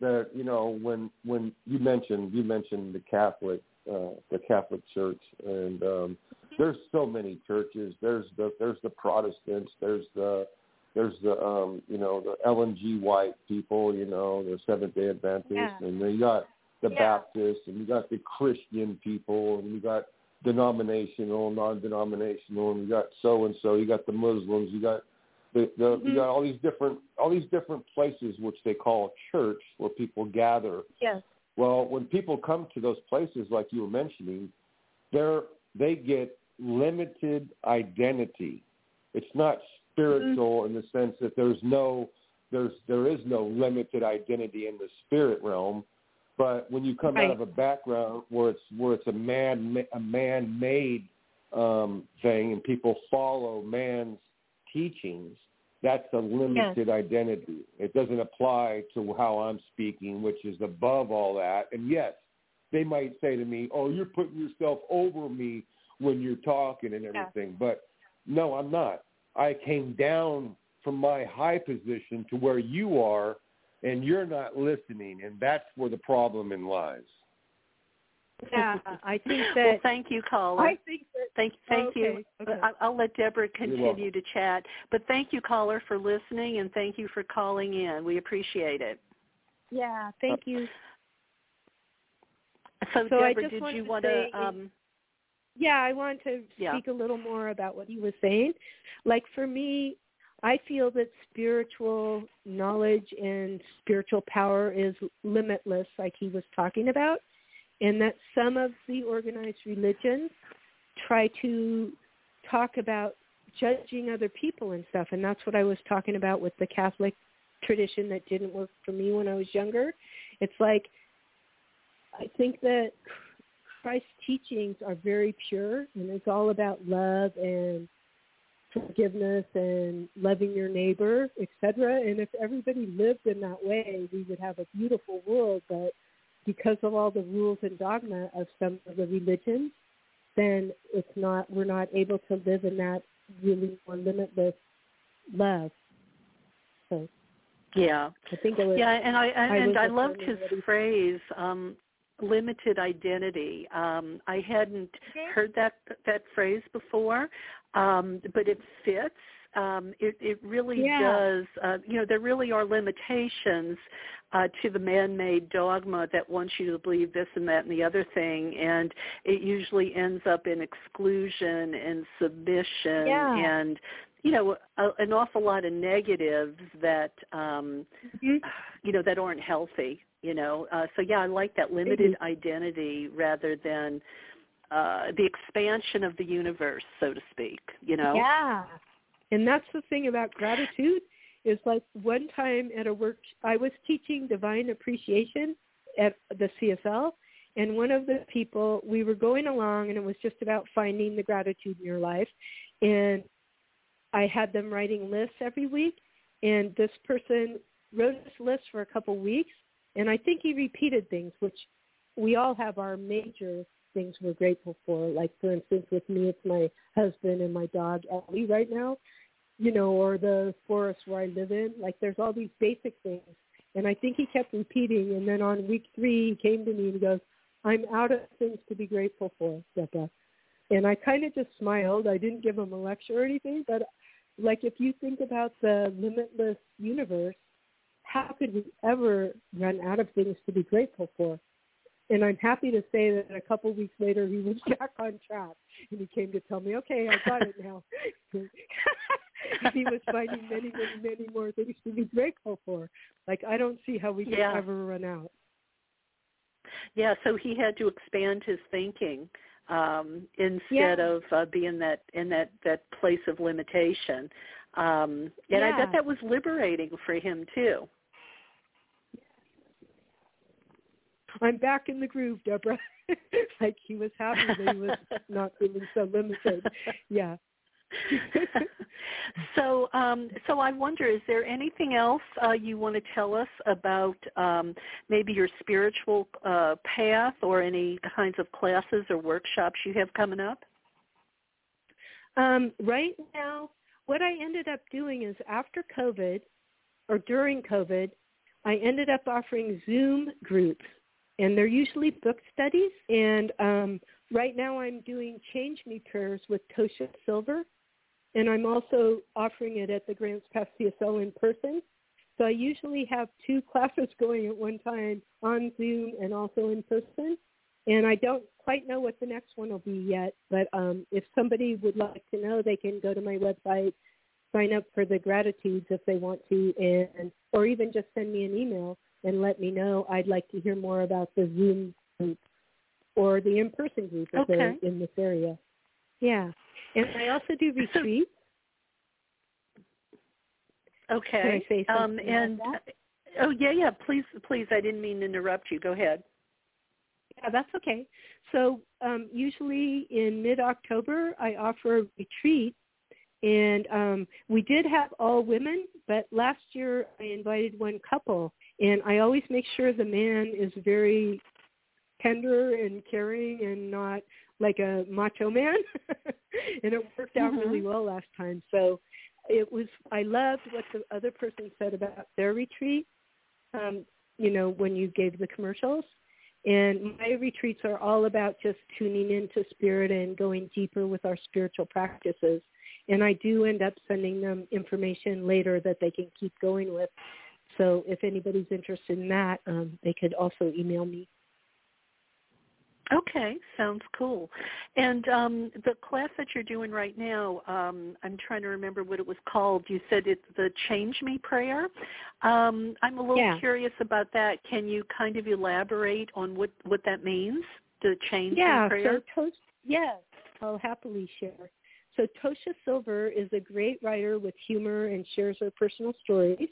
that you know when when you mentioned you mentioned the Catholic uh, the Catholic Church and um, there's so many churches. There's the there's the Protestants. There's the there's the um, you know the Ellen G. White people. You know the Seventh Day Adventists, Yeah. and then you got the Yeah. Baptists, and you got the Christian people, and you got denominational, non-denominational, and you got so and so. You got the Muslims. You got the, the Mhm. you got all these different all these different places which they call church, where people gather. yes Well, when people come to those places like you were mentioning, they're they get limited identity. It's not spiritual mm-hmm. in the sense that there's no there's there is no limited identity in the spirit realm. But when you come right. out of a background where it's where it's a man a man made um, thing and people follow man's teachings, that's a limited yes. identity. It doesn't apply to how I'm speaking, which is above all that. And yes, they might say to me, "Oh, you're putting yourself over me when you're talking and everything," yeah. but no, I'm not. I came down from my high position to where you are, and you're not listening, and that's where the problem in lies. Yeah, I think that. well, thank you, caller. I think that. Thank, thank okay, you. Okay. I'll let Deborah continue to chat. But thank you, caller, for listening, and thank you for calling in. We appreciate it. Yeah, thank you. So, so Deborah, did you want to? Um, yeah, I want to yeah. speak a little more about what he was saying. Like for me, I feel that spiritual knowledge and spiritual power is limitless, like he was talking about, and that some of the organized religions try to talk about judging other people and stuff, and that's what I was talking about with the Catholic tradition that didn't work for me when I was younger. It's like I think that Christ's teachings are very pure, and it's all about love and forgiveness and loving your neighbor, etc. And if everybody lived in that way, we would have a beautiful world. But because of all the rules and dogma of some of the religions, then it's not we're not able to live in that really more limitless love. So yeah, I think it was. Yeah, and I, I and I loved his phrase. Um, limited identity. Um, I hadn't heard that that phrase before, um, but it fits. Um, it, it really yeah. does. Uh, you know, there really are limitations uh, to the man-made dogma that wants you to believe this and that and the other thing, and it usually ends up in exclusion and submission yeah. and you know a, an awful lot of negatives that um mm-hmm. you know that aren't healthy you know uh, so yeah i like that limited mm-hmm. identity rather than uh the expansion of the universe so to speak you know yeah and that's the thing about gratitude is like one time at a work i was teaching divine appreciation at the csl and one of the people we were going along and it was just about finding the gratitude in your life and i had them writing lists every week and this person wrote this list for a couple weeks and I think he repeated things, which we all have our major things we're grateful for. Like, for instance, with me, it's my husband and my dog, Ellie, right now, you know, or the forest where I live in. Like, there's all these basic things. And I think he kept repeating. And then on week three, he came to me and he goes, I'm out of things to be grateful for, Becca. And I kind of just smiled. I didn't give him a lecture or anything, but like if you think about the limitless universe, how could we ever run out of things to be grateful for? And I'm happy to say that a couple weeks later he was back on track and he came to tell me, okay, I got it now. he was finding many, many, many more things to be grateful for. Like I don't see how we can yeah. ever run out. Yeah, so he had to expand his thinking um, instead yeah. of uh, being that in that that place of limitation. Um, and yeah. I bet that was liberating for him too. I'm back in the groove, Deborah. like he was happy that he was not feeling so limited. Yeah. so, um, so I wonder, is there anything else uh, you want to tell us about um, maybe your spiritual uh, path or any kinds of classes or workshops you have coming up? Um, right now, what I ended up doing is after COVID or during COVID, I ended up offering Zoom groups, and they're usually book studies. And um, right now, I'm doing Change Me prayers with Tosha Silver, and I'm also offering it at the Grants Pass CSL in person. So I usually have two classes going at one time on Zoom and also in person. And I don't quite know what the next one will be yet, but um, if somebody would like to know, they can go to my website, sign up for the gratitudes if they want to, and or even just send me an email. and let me know. I'd like to hear more about the Zoom group or the in-person group if okay. they're in this area. Yeah, and I also do retreats. Okay. Can I say um, something and about that? oh yeah, yeah. Please, please. I didn't mean to interrupt you. Go ahead. Yeah, that's okay. So um, usually in mid-October, I offer a retreat, and um, we did have all women, but last year I invited one couple, and I always make sure the man is very tender and caring and not like a macho man, and it worked out mm-hmm. really well last time. So it was I loved what the other person said about their retreat. Um, you know, when you gave the commercials. And my retreats are all about just tuning into spirit and going deeper with our spiritual practices. And I do end up sending them information later that they can keep going with. So if anybody's interested in that, um, they could also email me. Okay, sounds cool. And um, the class that you're doing right now, um, I'm trying to remember what it was called. You said it's the Change Me prayer. Um, I'm a little Yeah. curious about that. Can you kind of elaborate on what what that means? The Change Yeah, Me prayer. so yes, I'll happily share. So Tosha Silver is a great writer with humor and shares her personal stories.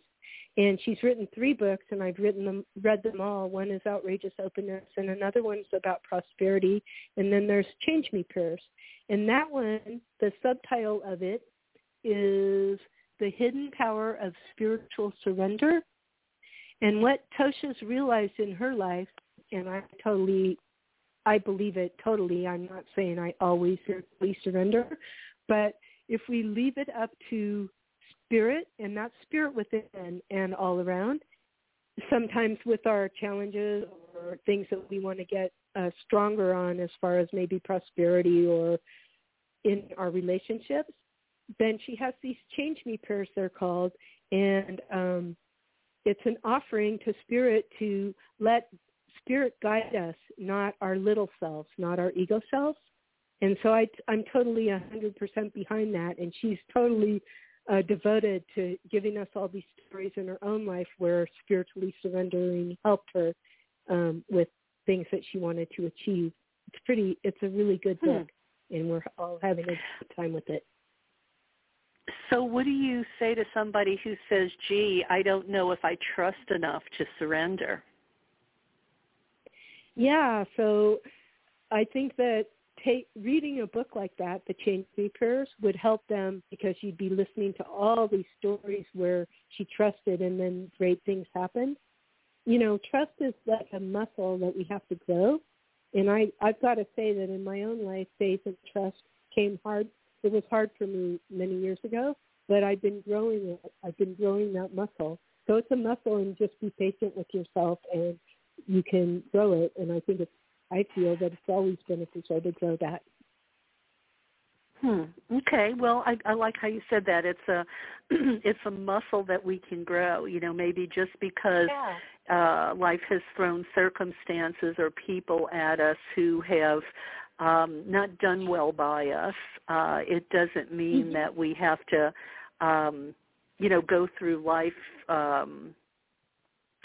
And she's written three books, and I've written them, read them all. One is Outrageous Openness, and another one's about prosperity. And then there's Change Me prayers. And that one, the subtitle of it is The Hidden Power of Spiritual Surrender. And what Tosha's realized in her life, and I totally, I believe it totally. I'm not saying I always surrender, but if we leave it up to spirit and that spirit within and all around, sometimes with our challenges or things that we want to get uh, stronger on as far as maybe prosperity or in our relationships, then she has these change me prayers they're called. And um it's an offering to spirit to let spirit guide us not our little selves not our ego selves. And so i i'm totally a hundred percent behind that. And she's totally uh, devoted to giving us all these stories in her own life where spiritually surrendering helped her um with things that she wanted to achieve it's pretty it's a really good Hmm. book and we're all having a good time with it So what do you say to somebody who says, gee, I don't know if I trust enough to surrender? Yeah, so I think that take, reading a book like that, The Me would help them because you'd be listening to all these stories where she trusted and then great things happened. You know, trust is like a muscle that we have to grow. And I, I've got to say that in my own life, faith and trust came hard. It was hard for me many years ago, but I've been growing it. I've been growing that muscle. So it's a muscle and just be patient with yourself and you can grow it. And I think it's, I feel that it's always beneficial to grow that. Hmm. Okay. Well, I, I like how you said that. It's a it's a muscle that we can grow. You know, maybe just because uh, life has thrown circumstances or people at us who have um, not done well by us, uh, it doesn't mean Mhm. that we have to, um, you know, go through life. Um,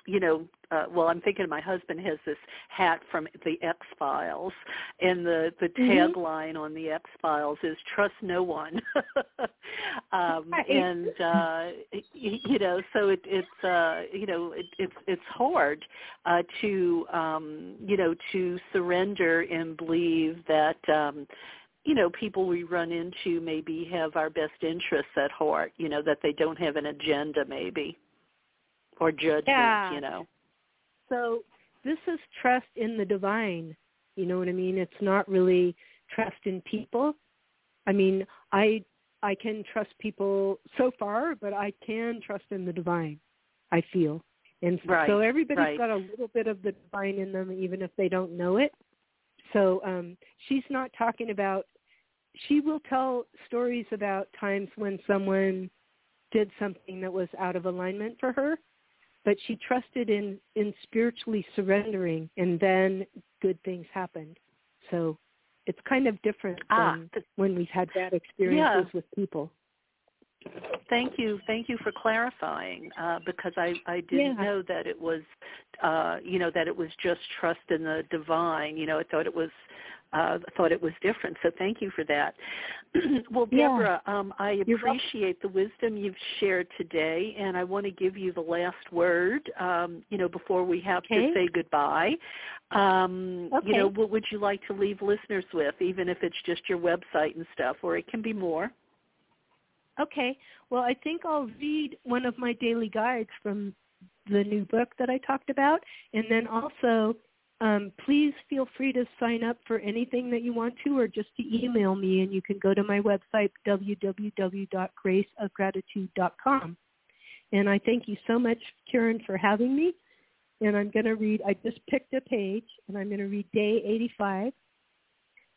you know, uh, well, I'm thinking my husband has this hat from the X Files, and the the Mhm. tagline on the X Files is "Trust no one," um, Right. and uh, you know, so it, it's uh, you know, it, it's it's hard uh, to um, you know to surrender and believe that. Um, you know, people we run into maybe have our best interests at heart, you know, that they don't have an agenda maybe or judgment, Yeah. you know. So this is trust in the divine. You know what I mean? It's not really trust in people. I mean, I I can trust people so far, but I can trust in the divine. I feel, and Right, so everybody's right. got a little bit of the divine in them, even if they don't know it. So um, she's not talking about. She will tell stories about times when someone did something that was out of alignment for her, but she trusted in in spiritually surrendering and then good things happened so it's kind of different Ah, than th- when we've had bad experiences with people Thank you, thank you for clarifying, uh, because I I didn't Yeah. know that it was, uh, you know, that it was just trust in the divine. You know, I thought it was, uh, thought it was different. So thank you for that. well, Yeah. Deborah, um, I appreciate the wisdom you've shared today, and I want to give you the last word. Um, you know, before we have Okay. to say goodbye. Um, You know, what would you like to leave listeners with, even if it's just your website and stuff, or it can be more? Okay. Well, I think I'll read one of my daily guides from the new book that I talked about, and then also um, please feel free to sign up for anything that you want to, or just to email me, and you can go to my website www.graceofgratitude.com. And I thank you so much, Karen, for having me. And I'm going to read. I just picked a page, and I'm going to read day 85.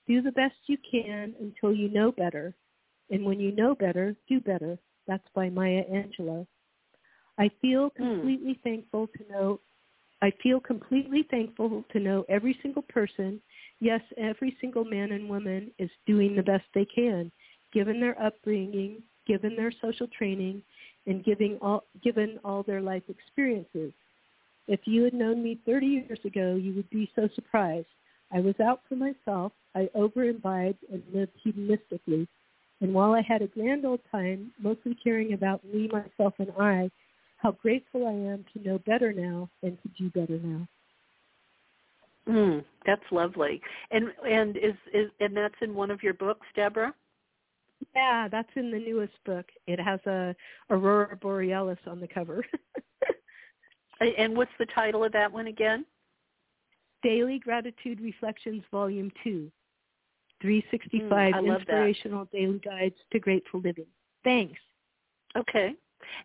Do the best you can until you know better. And when you know better, do better. That's by Maya Angelou. I feel Hmm. completely thankful to know I feel completely thankful to know every single person, yes, every single man and woman is doing the best they can, given their upbringing, given their social training, and giving all, given all their life experiences. If you had known me 30 years ago, you would be so surprised. I was out for myself. I over-imbibed and lived hedonistically. And while I had a grand old time, mostly caring about me, myself, and I, how grateful I am to know better now and to do better now. Mm, that's lovely. And and is, is and that's in one of your books, Deborah? Yeah, that's in the newest book. It has a aurora borealis on the cover. And what's the title of that one again? Daily Gratitude Reflections Volume 2. 365 Mm, I love that. Inspirational Daily Guides to Grateful Living. Thanks. Okay.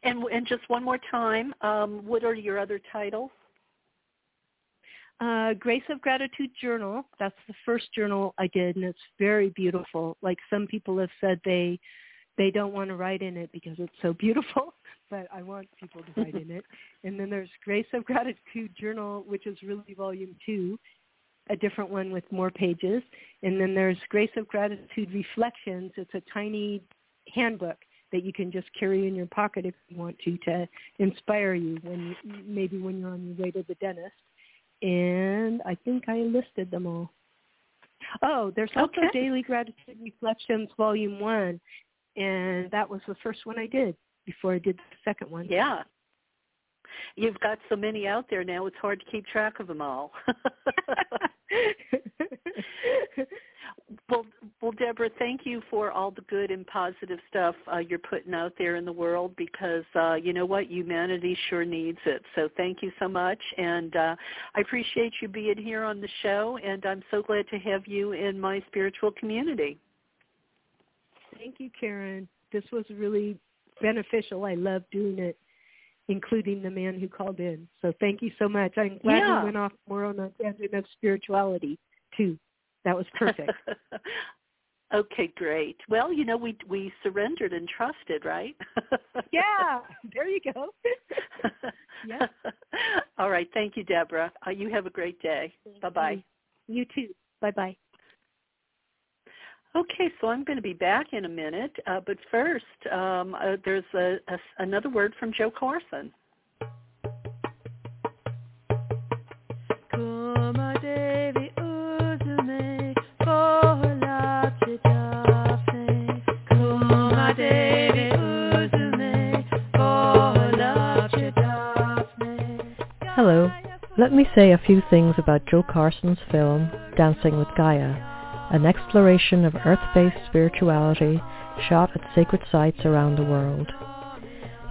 And and just one more time, um, what are your other titles? Uh, Grace of Gratitude Journal. That's the first journal I did, and it's very beautiful. Like some people have said, they they don't want to write in it because it's so beautiful, but I want people to write in it. And then there's Grace of Gratitude Journal, which is really volume two, a different one with more pages. And then there's Grace of Gratitude Reflections. It's a tiny handbook that you can just carry in your pocket if you want to to inspire you when maybe when you're on your way to the dentist. And I think I listed them all. Oh, there's also Okay. Daily Gratitude Reflections Volume 1, and that was the first one I did before I did the second one. Yeah. You've got so many out there now; it's hard to keep track of them all. well, well, Deborah, thank you for all the good and positive stuff uh, you're putting out there in the world. Because uh, you know what, humanity sure needs it. So thank you so much, and uh, I appreciate you being here on the show. And I'm so glad to have you in my spiritual community. Thank you, Karen. This was really beneficial. I love doing it, including the man who called in. So thank you so much. I'm glad Yeah. we went off more on a tangent of spirituality too. That was perfect. okay, great. Well, you know, we we surrendered and trusted, right? yeah, there you go. Yeah. All right. Thank you, Deborah. Uh, you have a great day. Bye bye. You too. Bye bye. Okay, so I'm going to be back in a minute, uh, but first, um, uh, there's a, a, another word from Jo Carson. Kuma Devi Uzume Let me say a few things about Jo Carson's film, Dancing with Gaia, an exploration of earth-based spirituality shot at sacred sites around the world.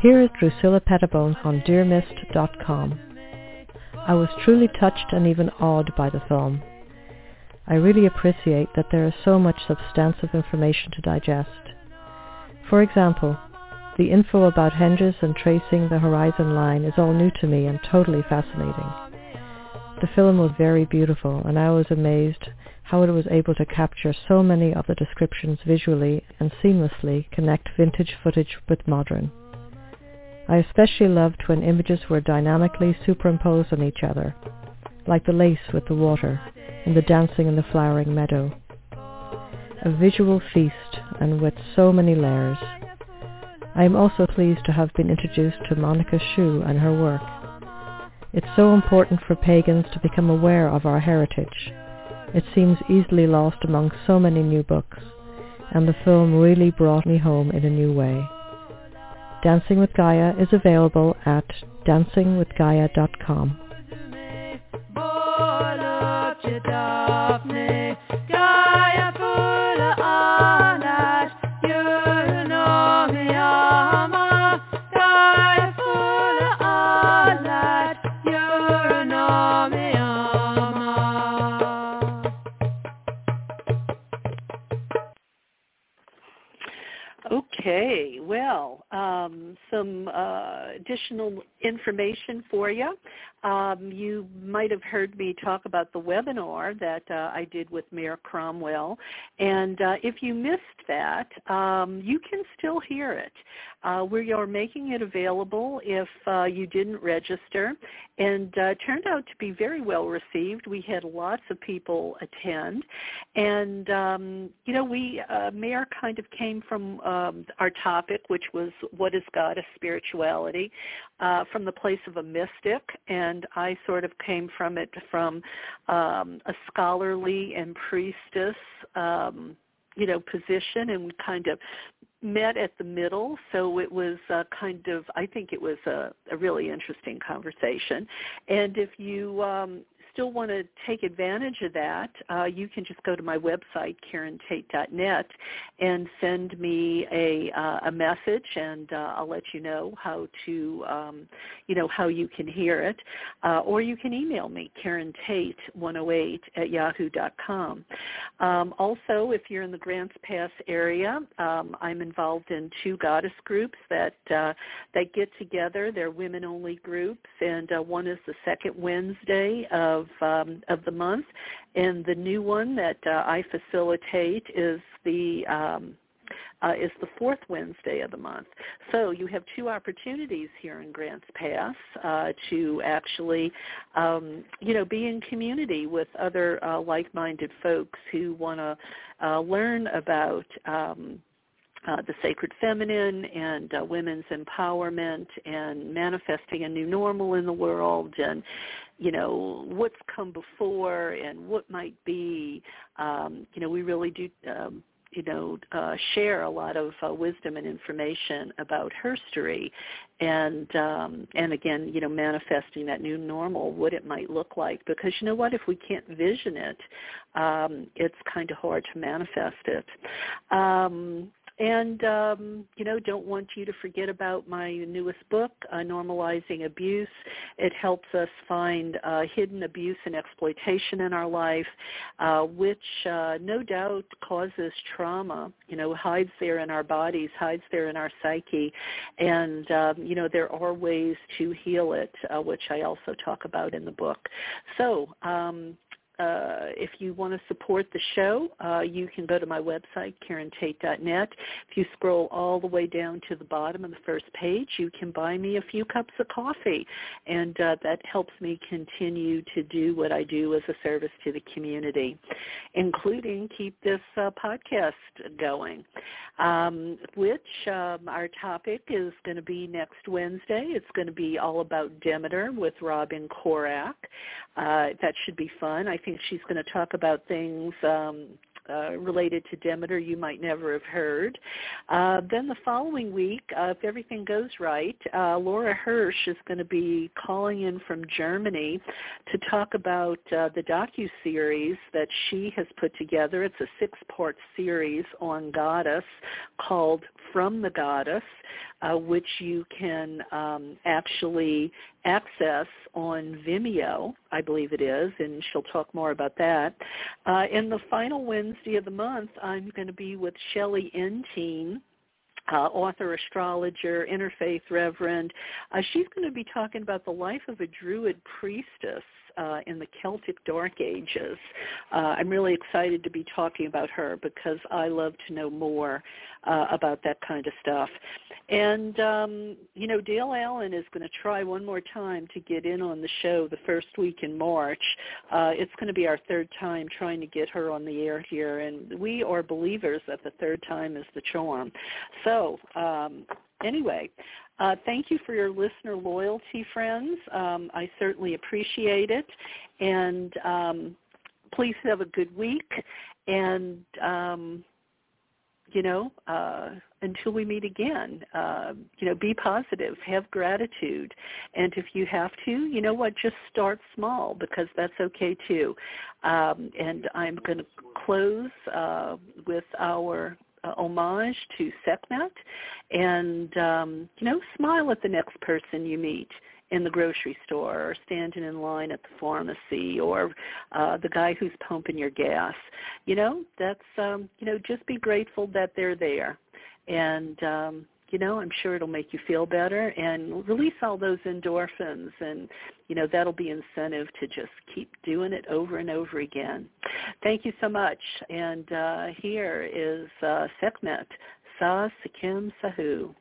Here is Drusilla Pettibone on dearmist.com. I was truly touched and even awed by the film. I really appreciate that there is so much substantive information to digest. For example, the info about henges and tracing the horizon line is all new to me and totally fascinating. The film was very beautiful and I was amazed how it was able to capture so many of the descriptions visually and seamlessly connect vintage footage with modern. I especially loved when images were dynamically superimposed on each other, like the lace with the water and the dancing in the flowering meadow. A visual feast and with so many layers. I am also pleased to have been introduced to Monica Sjöö and her work. It's so important for pagans to become aware of our heritage. It seems easily lost among so many new books, and the film really brought me home in a new way. Dancing with Gaia is available at dancingwithgaia.com. Okay, well, um, some uh, additional information for you. Um, you might have heard me talk about the webinar that uh, I did with Mare Cromwell, and uh, if you missed that, um, you can still hear it. Uh, we are making it available if uh, you didn't register, and uh, turned out to be very well received. We had lots of people attend, and um, you know, we uh, Mare kind of came from um, our topic, which was what is goddess spirituality, uh, from the place of a mystic, and I sort of came from it from um, a scholarly and priestess. Um, you know position and we kind of met at the middle, so it was uh, kind of, I think it was a, a really interesting conversation. And if you um, still want to take advantage of that, uh, you can just go to my website, KarenTate.net, and send me a, uh, a message, and uh, I'll let you know how to, um, you know, how you can hear it. Uh, or you can email me, KarenTate108 at yahoo.com. Um, also, if you're in the Grants Pass area, um, I'm involved in two goddess groups that uh, that get together. They're women-only groups, and uh, one is the second Wednesday of of um, of the month, and the new one that uh, I facilitate is the um, uh, is the fourth Wednesday of the month. So you have two opportunities here in Grants Pass uh, to actually, um, you know, be in community with other uh, like-minded folks who want to uh, learn about. Um, uh, the sacred feminine and uh, women's empowerment and manifesting a new normal in the world and you know what's come before and what might be um, you know we really do um, you know uh, share a lot of uh, wisdom and information about herstory and um, and again you know manifesting that new normal what it might look like. Because you know what? If we can't vision it um, it's kind of hard to manifest it. Um, and um, you know don't want you to forget about my newest book uh, normalizing abuse. It helps us find uh, hidden abuse and exploitation in our life uh, which uh, no doubt causes trauma you know hides there in our bodies hides there in our psyche. And um, you know there are ways to heal it uh, which i also talk about in the book. So um, uh, if you want to support the show, uh, you can go to my website, KarenTate.net. If you scroll all the way down to the bottom of the first page, you can buy me a few cups of coffee, and uh, that helps me continue to do what I do as a service to the community, including keep this uh, podcast going, um, which um, our topic is going to be next Wednesday. It's going to be all about Demeter with Robin Corak. Uh, that should be fun. I think she's going to talk about things um, uh, related to Demeter you might never have heard. Uh, then the following week, uh, if everything goes right, uh, Laura Hirsch is going to be calling in from Germany to talk about uh, the docu-series that she has put together. It's a six-part series on Goddess called From the Goddess uh, which you can um, actually access on Vimeo, I believe it is, and she'll talk more about that. Uh, and the final Wednesday of the month, I'm going to be with Shelley Entine, uh, author, astrologer, interfaith reverend. Uh, she's going to be talking about the life of a Druid priestess uh, in the Celtic Dark Ages. Uh, I'm really excited to be talking about her because I love to know more uh, about that kind of stuff. And, um, you know, Dale Allen is going to try one more time to get in on the show the first week in March. Uh, it's going to be our third time trying to get her on the air here, and we are believers that the third time is the charm. So um, anyway, uh, thank you for your listener loyalty, friends. Um, I certainly appreciate it. And um, please have a good week. And, um, you know, uh, until we meet again, uh, you know, be positive, have gratitude. And if you have to, you know what, just start small because that's okay too. Um, and I'm going to close uh, with our uh, homage to Sekhmet and, um, you know, smile at the next person you meet in the grocery store or standing in line at the pharmacy or uh, the guy who's pumping your gas. You know, that's, um, you know, just be grateful that they're there. And, um, you know, I'm sure it'll make you feel better and release all those endorphins and, you know, that'll be incentive to just keep doing it over and over again. Thank you so much. And uh, here is uh, Sekhmet Sa Sikim Sahu.